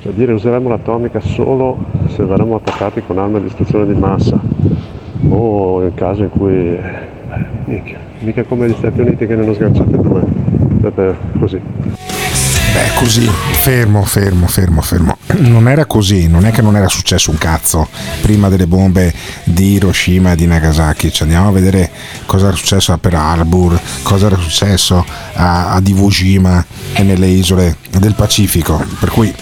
Cioè dire useremo l'atomica solo se verremo attaccati con armi a distruzione di massa o in caso in cui, eh, minchia, mica come gli Stati Uniti che ne hanno sganciate due, così. Beh, così, fermo, fermo, fermo, fermo. Non era così, non è che non era successo un cazzo prima delle bombe di Hiroshima e di Nagasaki. Cioè, andiamo a vedere cosa era successo a Pearl Harbor, cosa era successo a, a Iwo Jima e nelle isole del Pacifico. Per cui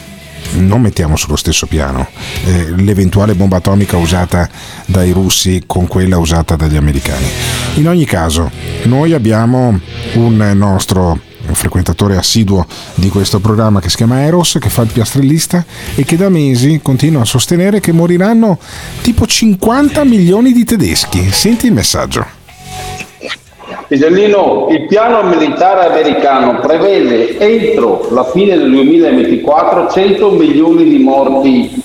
non mettiamo sullo stesso piano eh, l'eventuale bomba atomica usata dai russi con quella usata dagli americani. In ogni caso, noi abbiamo un nostro frequentatore assiduo di questo programma che si chiama Eros, che fa il piastrellista e che da mesi continua a sostenere che moriranno tipo 50 milioni di tedeschi. Senti il messaggio. Pisellino, il piano militare americano prevede entro la fine del 2024 100 milioni di morti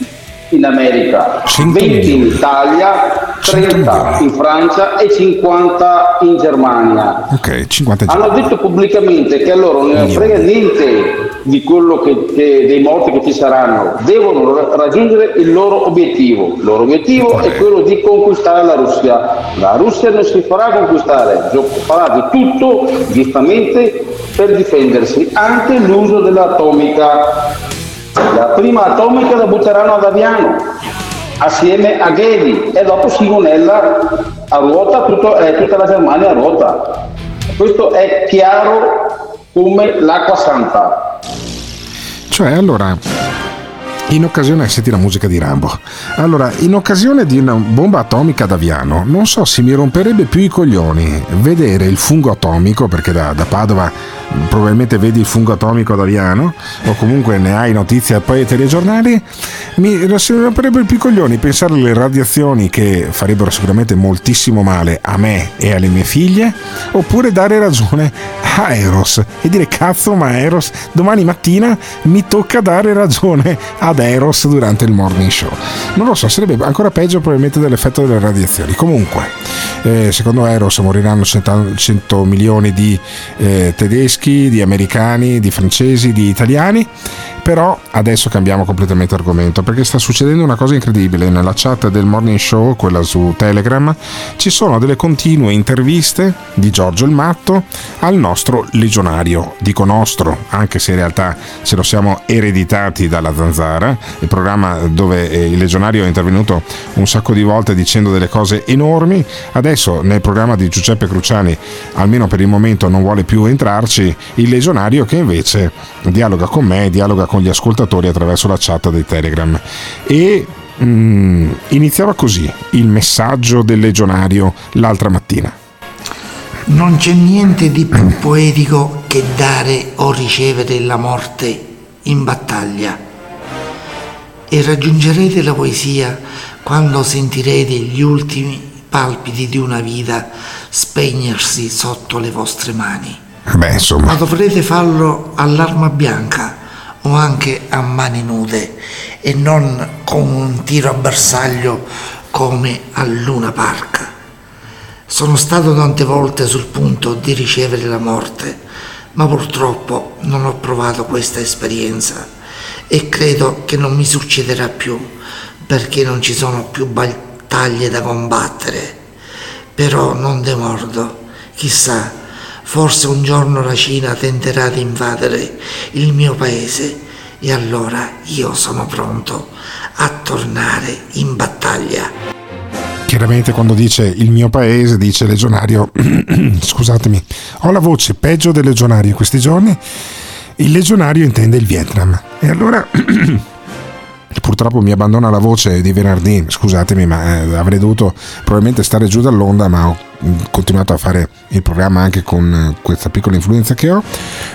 in America, 20 in Italia, 30 in Francia e 50 in Germania. Ok, 50 Hanno detto pubblicamente che a loro non ne frega niente di quello che, che- dei morti che ci saranno, devono ra- raggiungere il loro obiettivo. Il loro obiettivo è quello di conquistare la Russia. La Russia non si farà conquistare, farà di tutto, giustamente, per difendersi, anche l'uso dell'atomica. La prima atomica la butteranno ad Aviano assieme a Ghedi e dopo Simonella a ruota, tutto- eh, tutta la Germania a ruota. Questo è chiaro come l'acqua santa. Cioè, allora, in occasione, senti la musica di Rambo. Allora, in occasione di una bomba atomica ad Aviano, non so se mi romperebbe più i coglioni vedere il fungo atomico, perché da, da Padova mh, probabilmente vedi il fungo atomico ad Aviano, o comunque ne hai notizia poi ai telegiornali, mi, romperebbe più i coglioni pensare alle radiazioni che farebbero sicuramente moltissimo male a me e alle mie figlie, oppure dare ragione a Eros e dire cazzo ma Eros domani mattina mi tocca dare ragione ad Eros durante il morning show. Non lo so sarebbe ancora peggio probabilmente dell'effetto delle radiazioni. Comunque eh, secondo Eros moriranno 100, 100 milioni di eh, tedeschi di americani di francesi di italiani però adesso cambiamo completamente argomento perché sta succedendo una cosa incredibile. Nella chat del morning show, quella su Telegram, ci sono delle continue interviste di Giorgio il Matto al nostro legionario. Dico nostro, anche se in realtà ce lo siamo ereditati dalla Zanzara, il programma dove eh, il legionario è intervenuto un sacco di volte dicendo delle cose enormi. Adesso nel programma di Giuseppe Cruciani, almeno per il momento, non vuole più entrarci il legionario che invece dialoga con me, dialoga con gli ascoltatori attraverso la chat dei Telegram. E mm, iniziava così il messaggio del legionario l'altra mattina. Non c'è niente di più poetico che dare o ricevere la morte in battaglia. E raggiungerete la poesia quando sentirete gli ultimi palpiti di una vita spegnersi sotto le vostre mani. Beh, insomma. Ma dovrete farlo all'arma bianca o anche a mani nude e non con un tiro a bersaglio come a Luna Park. Sono stato tante volte sul punto di ricevere la morte, ma purtroppo non ho provato questa esperienza e credo che non mi succederà più perché non ci sono più battaglie da combattere. Però non demordo, chissà, forse un giorno la Cina tenterà di invadere il mio paese e allora io sono pronto a tornare in battaglia. Chiaramente quando dice il mio paese, dice legionario, scusatemi, ho la voce peggio del legionario questi giorni, il legionario intende il Vietnam. E allora purtroppo mi abbandona la voce di venerdì, scusatemi, ma eh, avrei dovuto probabilmente stare giù dall'onda, ma ho mm, continuato a fare il programma anche con eh, questa piccola influenza che ho.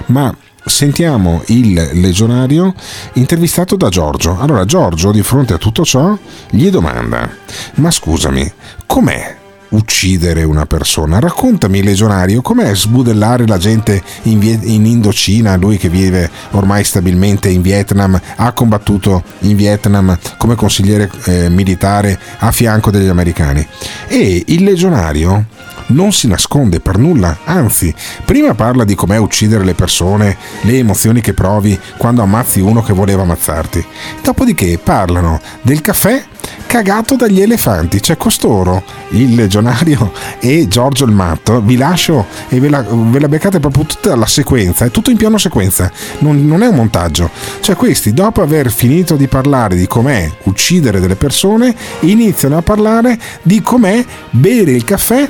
Ma sentiamo il legionario intervistato da Giorgio. Allora Giorgio, di fronte a tutto ciò, gli domanda, ma scusami, com'è uccidere una persona? Raccontami, legionario, com'è sbudellare la gente in, Vie- in Indocina, lui che vive ormai stabilmente in Vietnam, ha combattuto in Vietnam come consigliere eh, militare a fianco degli americani. E il legionario non si nasconde per nulla, anzi, prima parla di com'è uccidere le persone, le emozioni che provi quando ammazzi uno che voleva ammazzarti. Dopodiché parlano del caffè cagato dagli elefanti, cioè costoro, il legionario e Giorgio il matto, vi lascio e ve la, ve la beccate proprio tutta la sequenza, è tutto in piano sequenza, non, non è un montaggio. Cioè questi, dopo aver finito di parlare di com'è uccidere delle persone, iniziano a parlare di com'è bere il caffè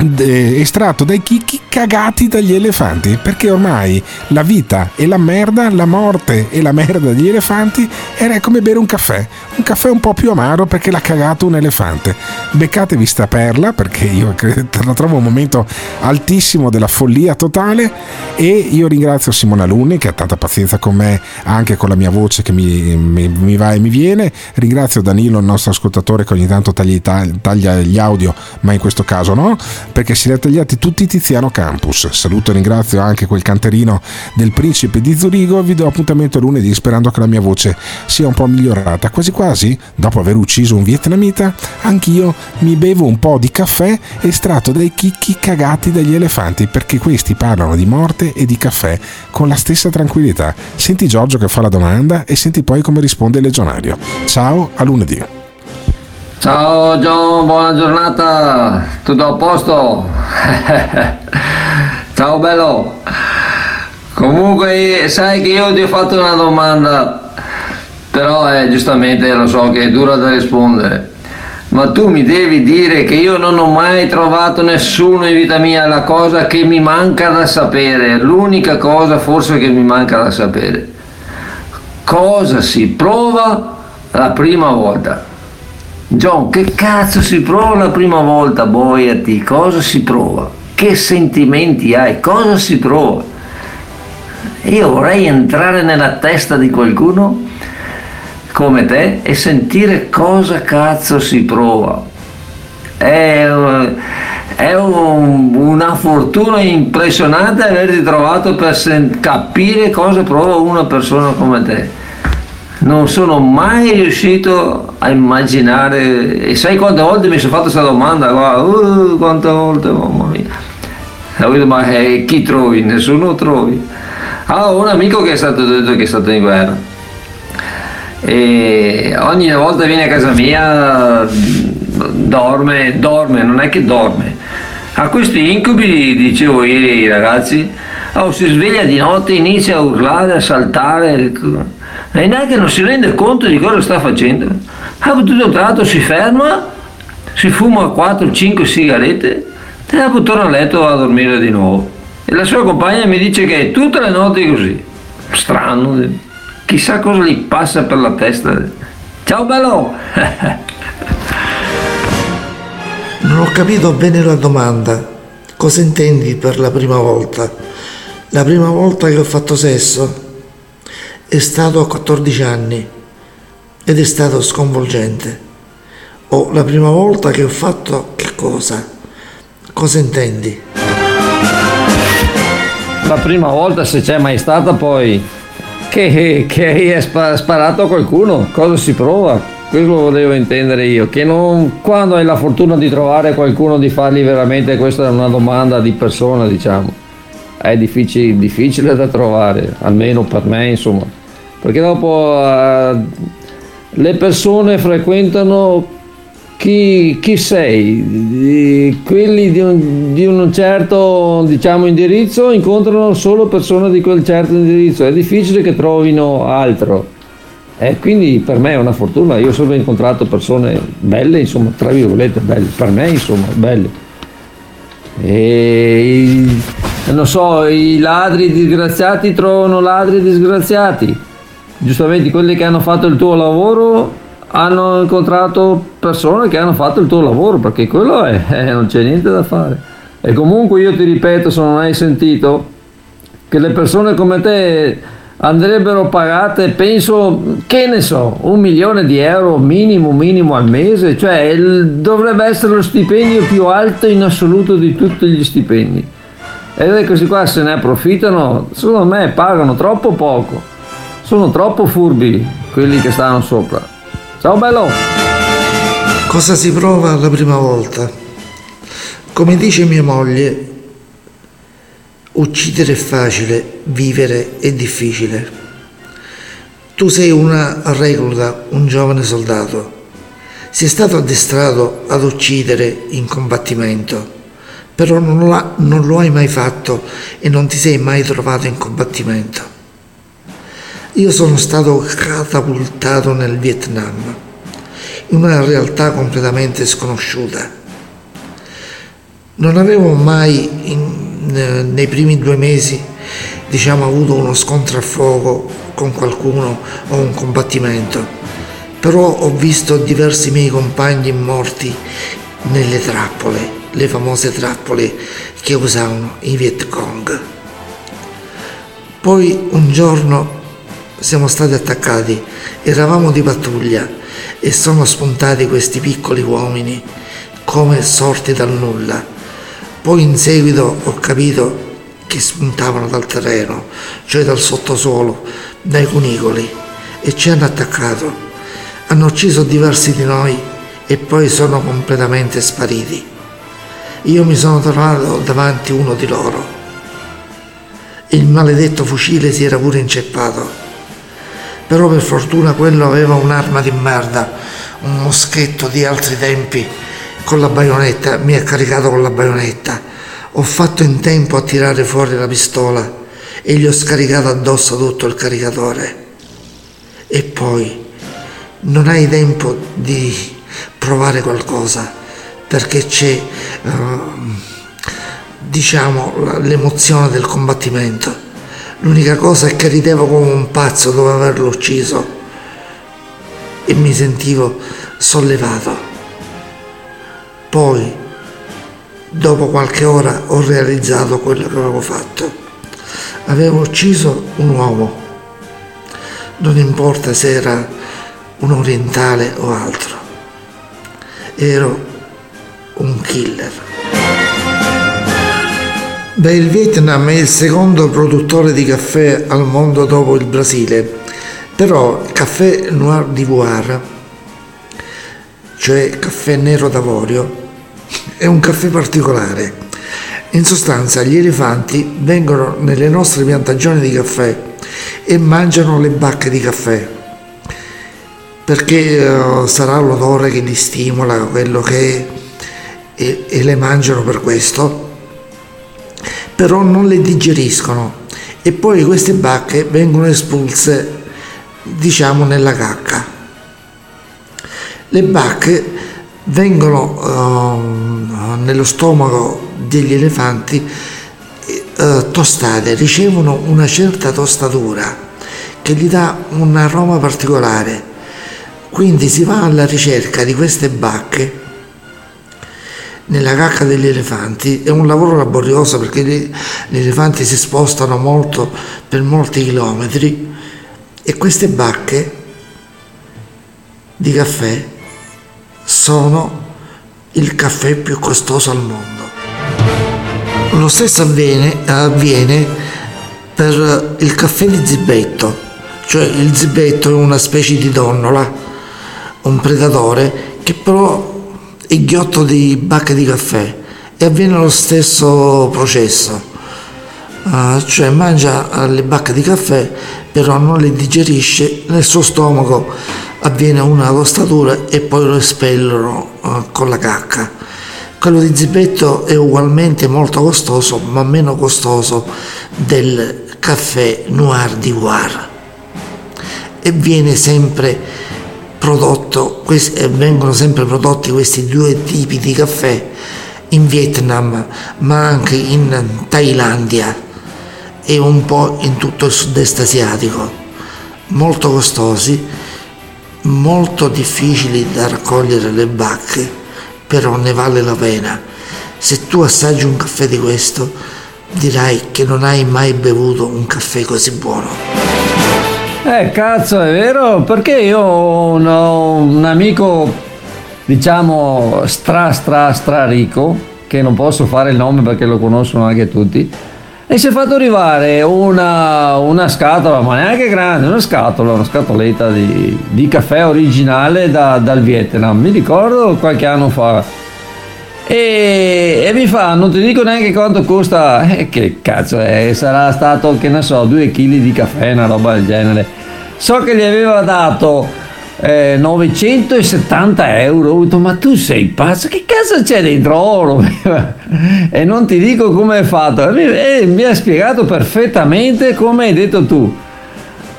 eh, estratto dai chicchi cagati dagli elefanti, perché ormai la vita e la merda, la morte e la merda degli elefanti era come bere un caffè, un caffè un po' più amaro perché l'ha cagato un elefante. Beccatevi sta perla perché io la trovo un momento altissimo della follia totale e io ringrazio Simona Luni che ha tanta pazienza con me anche con la mia voce che mi, mi- mi va e mi viene, ringrazio Danilo il nostro ascoltatore che ogni tanto taglia, taglia gli audio ma in questo caso no perché si li tagliati tutti Tiziano Campus. Saluto e ringrazio anche quel canterino del principe di Zurigo. Vi do appuntamento lunedì sperando che la mia voce sia un po' migliorata. Quasi quasi, dopo aver ucciso un vietnamita, anch'io mi bevo un po' di caffè estratto dai chicchi cagati dagli elefanti, perché questi parlano di morte e di caffè con la stessa tranquillità. Senti Giorgio che fa la domanda e senti poi come risponde il legionario. Ciao, a lunedì. Ciao John, buona giornata, tutto a posto? Ciao bello. Comunque sai che io ti ho fatto una domanda, però eh, giustamente lo so che è dura da rispondere. Ma tu mi devi dire che io non ho mai trovato nessuno in vita mia la cosa che mi manca da sapere, l'unica cosa forse che mi manca da sapere. Cosa si prova la prima volta? John, che cazzo si prova la prima volta, boiati? Cosa si prova? Che sentimenti hai? Cosa si prova? Io vorrei entrare nella testa di qualcuno come te e sentire cosa cazzo si prova. È, è un- una fortuna impressionante averti trovato per sen- capire cosa prova una persona come te non sono mai riuscito a immaginare e sai quante volte mi sono fatto questa domanda? Guarda, uh, quante volte mamma mia. Ma eh, chi trovi? nessuno trovi. Ah, un amico che è stato detto che è stato in guerra e ogni volta viene a casa mia dorme dorme non è che dorme. Ha questi incubi dicevo ieri ai ragazzi oh, si sveglia di notte inizia a urlare a saltare e neanche non si rende conto di cosa sta facendo. A tutto un tratto si ferma, si fuma 4-5 sigarette e dopo torna a letto a dormire di nuovo. E la sua compagna mi dice che è tutte le notti così. Strano, chissà cosa gli passa per la testa. Ciao bello! Non ho capito bene la domanda. Cosa intendi per la prima volta? La prima volta che ho fatto sesso è stato a 14 anni ed è stato sconvolgente. O la prima volta che ho fatto che cosa? Cosa intendi? La prima volta se c'è mai stata poi che, che hai spa- sparato a qualcuno, cosa si prova? Questo lo volevo intendere io, che non, quando hai la fortuna di trovare qualcuno di fargli veramente, questa è una domanda di persona diciamo, è difficile, difficile da trovare, almeno per me insomma, perché dopo eh, le persone frequentano chi, chi sei, quelli di un, di un certo diciamo, indirizzo incontrano solo persone di quel certo indirizzo, è difficile che trovino altro. E quindi per me è una fortuna, io ho solo incontrato persone belle, insomma, tra virgolette belle, per me insomma, belle. E non so, i ladri disgraziati trovano ladri disgraziati. Giustamente quelli che hanno fatto il tuo lavoro hanno incontrato persone che hanno fatto il tuo lavoro, perché quello è, eh, non c'è niente da fare. E comunque io ti ripeto, se non hai sentito, che le persone come te andrebbero pagate, penso, che ne so, un milione di euro minimo, minimo al mese, cioè il- dovrebbe essere lo stipendio più alto in assoluto di tutti gli stipendi. E questi qua se ne approfittano, secondo me pagano troppo poco, sono troppo furbi quelli che stanno sopra. Ciao bello! Cosa si prova la prima volta? Come dice mia moglie, uccidere è facile, vivere è difficile. Tu sei una recluta, un giovane soldato. Sei stato addestrato ad uccidere in combattimento, però non, lo hai mai fatto e non ti sei mai trovato in combattimento. Io sono stato catapultato nel Vietnam, in una realtà completamente sconosciuta. Non avevo mai in- ne- nei primi due mesi diciamo, avuto uno scontro a fuoco con qualcuno o un combattimento, però ho visto diversi miei compagni morti nelle trappole, le famose trappole che usavano i Viet Cong. Poi un giorno siamo stati attaccati, eravamo di pattuglia e sono spuntati questi piccoli uomini come sorti dal nulla. Poi in seguito ho capito che spuntavano dal terreno, cioè dal sottosuolo, dai cunicoli e ci hanno attaccato. Hanno ucciso diversi di noi e poi sono completamente spariti. Io mi sono trovato davanti uno di loro. Il maledetto fucile si era pure inceppato. Però per fortuna quello aveva un'arma di merda, un moschetto di altri tempi con la baionetta, mi ha caricato con la baionetta. Ho fatto in tempo a tirare fuori la pistola e gli ho scaricato addosso tutto il caricatore. E poi non hai tempo di provare qualcosa perché c'è, ehm, diciamo, l'emozione del combattimento. L'unica cosa è che ridevo come un pazzo dopo averlo ucciso e mi sentivo sollevato. Poi, dopo qualche ora, ho realizzato quello che avevo fatto. Avevo ucciso un uomo, non importa se era un orientale o altro. Ero un killer. Beh, il Vietnam è il secondo produttore di caffè al mondo dopo il Brasile, però il caffè Noir d'Ivoire, cioè caffè nero d'avorio, è un caffè particolare. In sostanza gli elefanti vengono nelle nostre piantagioni di caffè e mangiano le bacche di caffè. Perché eh, sarà l'odore che li stimola, quello che è, e, e le mangiano per questo, però non le digeriscono e poi queste bacche vengono espulse, diciamo, nella cacca. Le bacche vengono ehm, nello stomaco degli elefanti eh, tostate, ricevono una certa tostatura che gli dà un aroma particolare. Quindi si va alla ricerca di queste bacche nella cacca degli elefanti. È un lavoro laborioso perché gli, gli elefanti si spostano molto per molti chilometri e queste bacche di caffè sono il caffè più costoso al mondo. Lo stesso avviene, avviene per il caffè di zibetto, cioè il zibetto è una specie di donnola, un predatore che però è ghiotto di bacche di caffè e avviene lo stesso processo, Ah, cioè mangia le bacche di caffè però non le digerisce, nel suo stomaco avviene una tostatura e poi lo espellono ah, con la cacca. Quello di zibetto è ugualmente molto costoso, ma meno costoso del caffè Noir d'Ivoire. E viene sempre prodotto, eh, vengono sempre prodotti questi due tipi di caffè in Vietnam, ma anche in Thailandia e un po' in tutto il sud-est asiatico. Molto costosi, molto difficili da raccogliere le bacche, però ne vale la pena. Se tu assaggi un caffè di questo, dirai che non hai mai bevuto un caffè così buono. Eh, cazzo, è vero? Perché io ho un, amico, diciamo, stra stra stra ricco, che non posso fare il nome perché lo conoscono anche tutti, e si è fatto arrivare una, una scatola, ma neanche grande, una scatola, una scatoletta di, di caffè originale da- dal Vietnam, mi ricordo qualche anno fa. E, e mi fa, non ti dico neanche quanto costa, eh, che cazzo è, sarà stato, che ne so, 2 kg di caffè, una roba del genere. So che gli aveva dato eh, 970 euro, ho detto, ma tu sei pazzo, che cazzo c'è dentro oro? e non ti dico come è fatto, e mi, ha spiegato perfettamente come hai detto tu.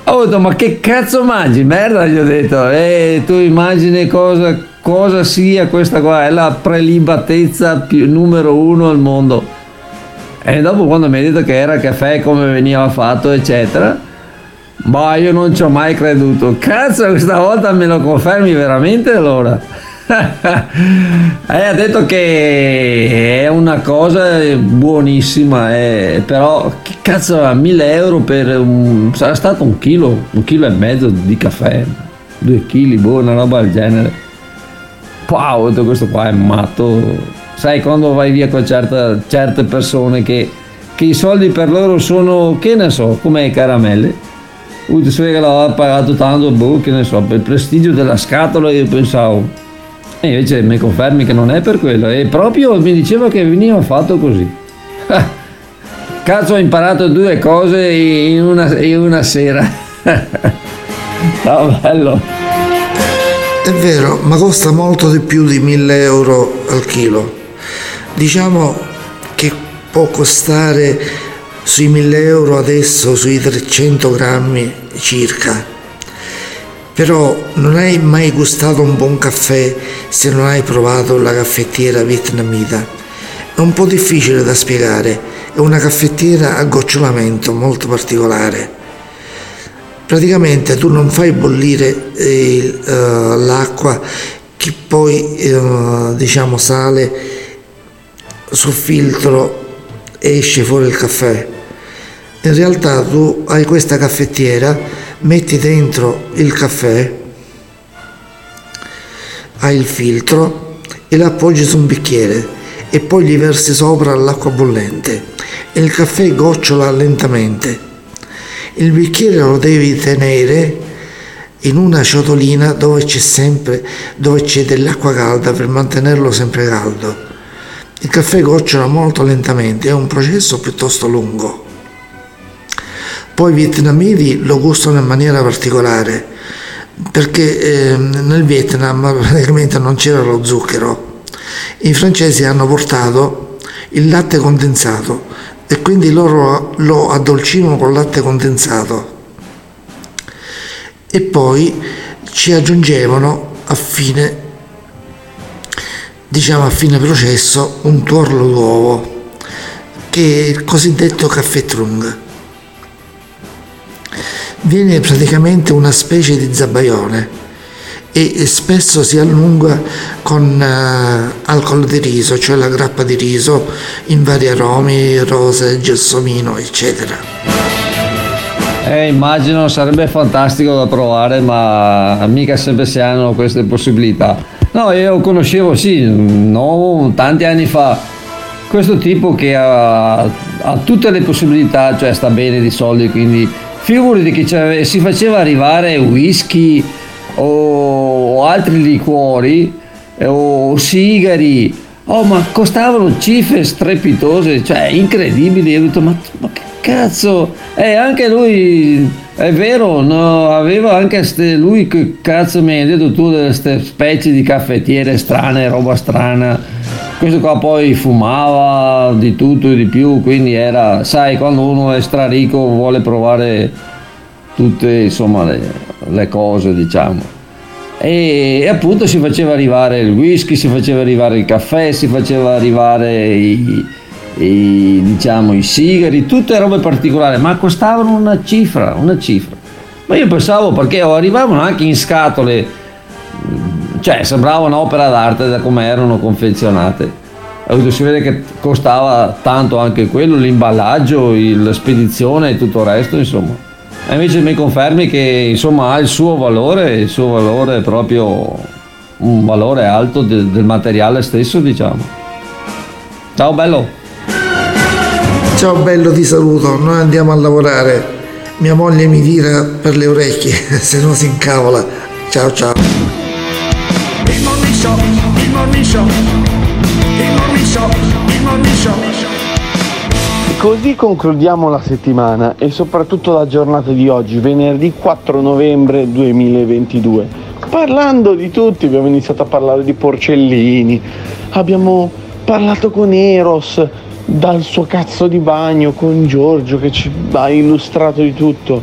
Ho detto, ma che cazzo mangi? Merda, gli ho detto. E tu immagini cosa cosa sia questa qua, è la prelibatezza più, numero uno al mondo. E dopo quando mi ha detto che era caffè, come veniva fatto, eccetera, ma io non ci ho mai creduto. Cazzo, questa volta me lo confermi veramente allora? eh, ha detto che è una cosa buonissima, eh, però che cazzo a 1000 euro per un, sarà stato un chilo, un chilo e mezzo di caffè, due chili, boh, una roba del genere. Wow, detto, questo qua è matto. Sai, quando vai via con certa, certe persone che, che i soldi per loro sono, che ne so, come caramelle. Uy, ti sveglia l'aveva pagato tanto, boh, che ne so, per il prestigio della scatola io pensavo, e invece mi confermi che non è per quello. E proprio mi diceva che veniva fatto così. Cazzo ho imparato due cose in una, in una sera. Ciao bello. È vero, ma costa molto di più di 1000 euro al chilo. Diciamo che può costare sui 1000 euro adesso sui 300 grammi circa però non hai mai gustato un buon caffè se non hai provato la caffettiera vietnamita. È un po' difficile da spiegare, è una caffettiera a gocciolamento molto particolare. Praticamente tu non fai bollire eh, uh, l'acqua che poi uh, diciamo sale sul filtro e esce fuori il caffè. In realtà tu hai questa caffettiera metti dentro il caffè, hai il filtro e lo appoggi su un bicchiere e poi gli versi sopra l'acqua bollente e il caffè gocciola lentamente. Il bicchiere lo devi tenere in una ciotolina dove c'è sempre dove c'è dell'acqua calda per mantenerlo sempre caldo. Il caffè gocciola molto lentamente, è un processo piuttosto lungo. Poi i vietnamiti lo gustano in maniera particolare perché eh, nel Vietnam praticamente non c'era lo zucchero. I francesi hanno portato il latte condensato e quindi loro lo addolcivano con latte condensato e poi ci aggiungevano a fine diciamo a fine processo un tuorlo d'uovo che è il cosiddetto caffè trung viene praticamente una specie di zabaione e spesso si allunga con uh, alcol di riso, cioè la grappa di riso in vari aromi, rose, gelsomino, eccetera. Eh, immagino sarebbe fantastico da provare, ma mica sempre si hanno queste possibilità. No, io conoscevo, sì, no, tanti anni fa, questo tipo che ha, ha tutte le possibilità, cioè sta bene di soldi, quindi figurati che si faceva arrivare whisky o, altri liquori o sigari. Oh ma costavano cifre strepitose cioè incredibili. Ho detto ma, ma che cazzo? Eh anche lui è vero no, aveva anche ste, lui che cazzo mi hai detto tu delle specie di caffettiere strane roba strana questo qua poi fumava di tutto e di più, quindi era, sai, quando uno è straricco vuole provare tutte insomma le, le cose, diciamo. E, e, appunto si faceva arrivare il whisky, si faceva arrivare il caffè, si faceva arrivare i, i, diciamo, i sigari, tutte robe particolari, ma costavano una cifra, una cifra. Ma io pensavo perché arrivavano anche in scatole cioè sembrava un'opera d'arte da come erano confezionate. Si vede che costava tanto anche quello l'imballaggio la spedizione e tutto il resto insomma. E invece mi confermi che insomma ha il suo valore il suo valore è proprio un valore alto del, del materiale stesso diciamo. Ciao bello ciao bello ti saluto. Noi andiamo a lavorare. Mia moglie mi tira per le orecchie se no si incavola. Ciao ciao. Show, il morning show, il morning show, il morning show. Così concludiamo la settimana e soprattutto la giornata di oggi, venerdì 4 novembre 2022. Parlando di tutti, abbiamo iniziato a parlare di porcellini, abbiamo parlato con Eros dal suo cazzo di bagno, con Giorgio che ci ha illustrato di tutto.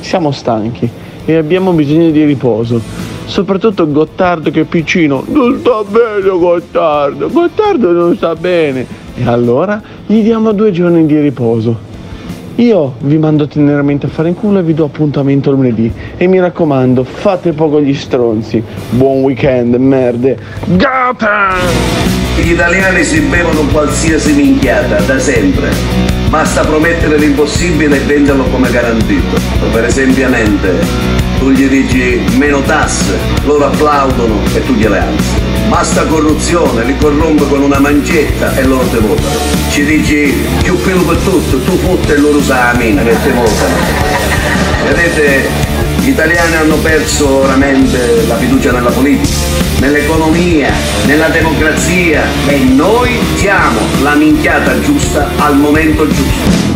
Siamo stanchi e abbiamo bisogno di riposo soprattutto Gottardo che è piccino. Non sta bene Gottardo, Gottardo non sta bene. E allora gli diamo due giorni di riposo. Io vi mando teneramente a fare in culo e vi do appuntamento lunedì. E mi raccomando, fate poco gli stronzi. Buon weekend, merde. Gotham! Gli italiani si bevono qualsiasi minchiata, da sempre. Basta promettere l'impossibile e venderlo come garantito. Per esempio, tu gli dici meno tasse, loro applaudono e tu gliele alzi. Basta corruzione, li corrompe con una mancetta e loro te votano. Ci dici più pelo per tutto, tu fotte e loro usa la mina che te votano. Vedete, gli italiani hanno perso veramente la fiducia nella politica, nell'economia, nella democrazia e noi siamo la minchiata giusta al momento giusto.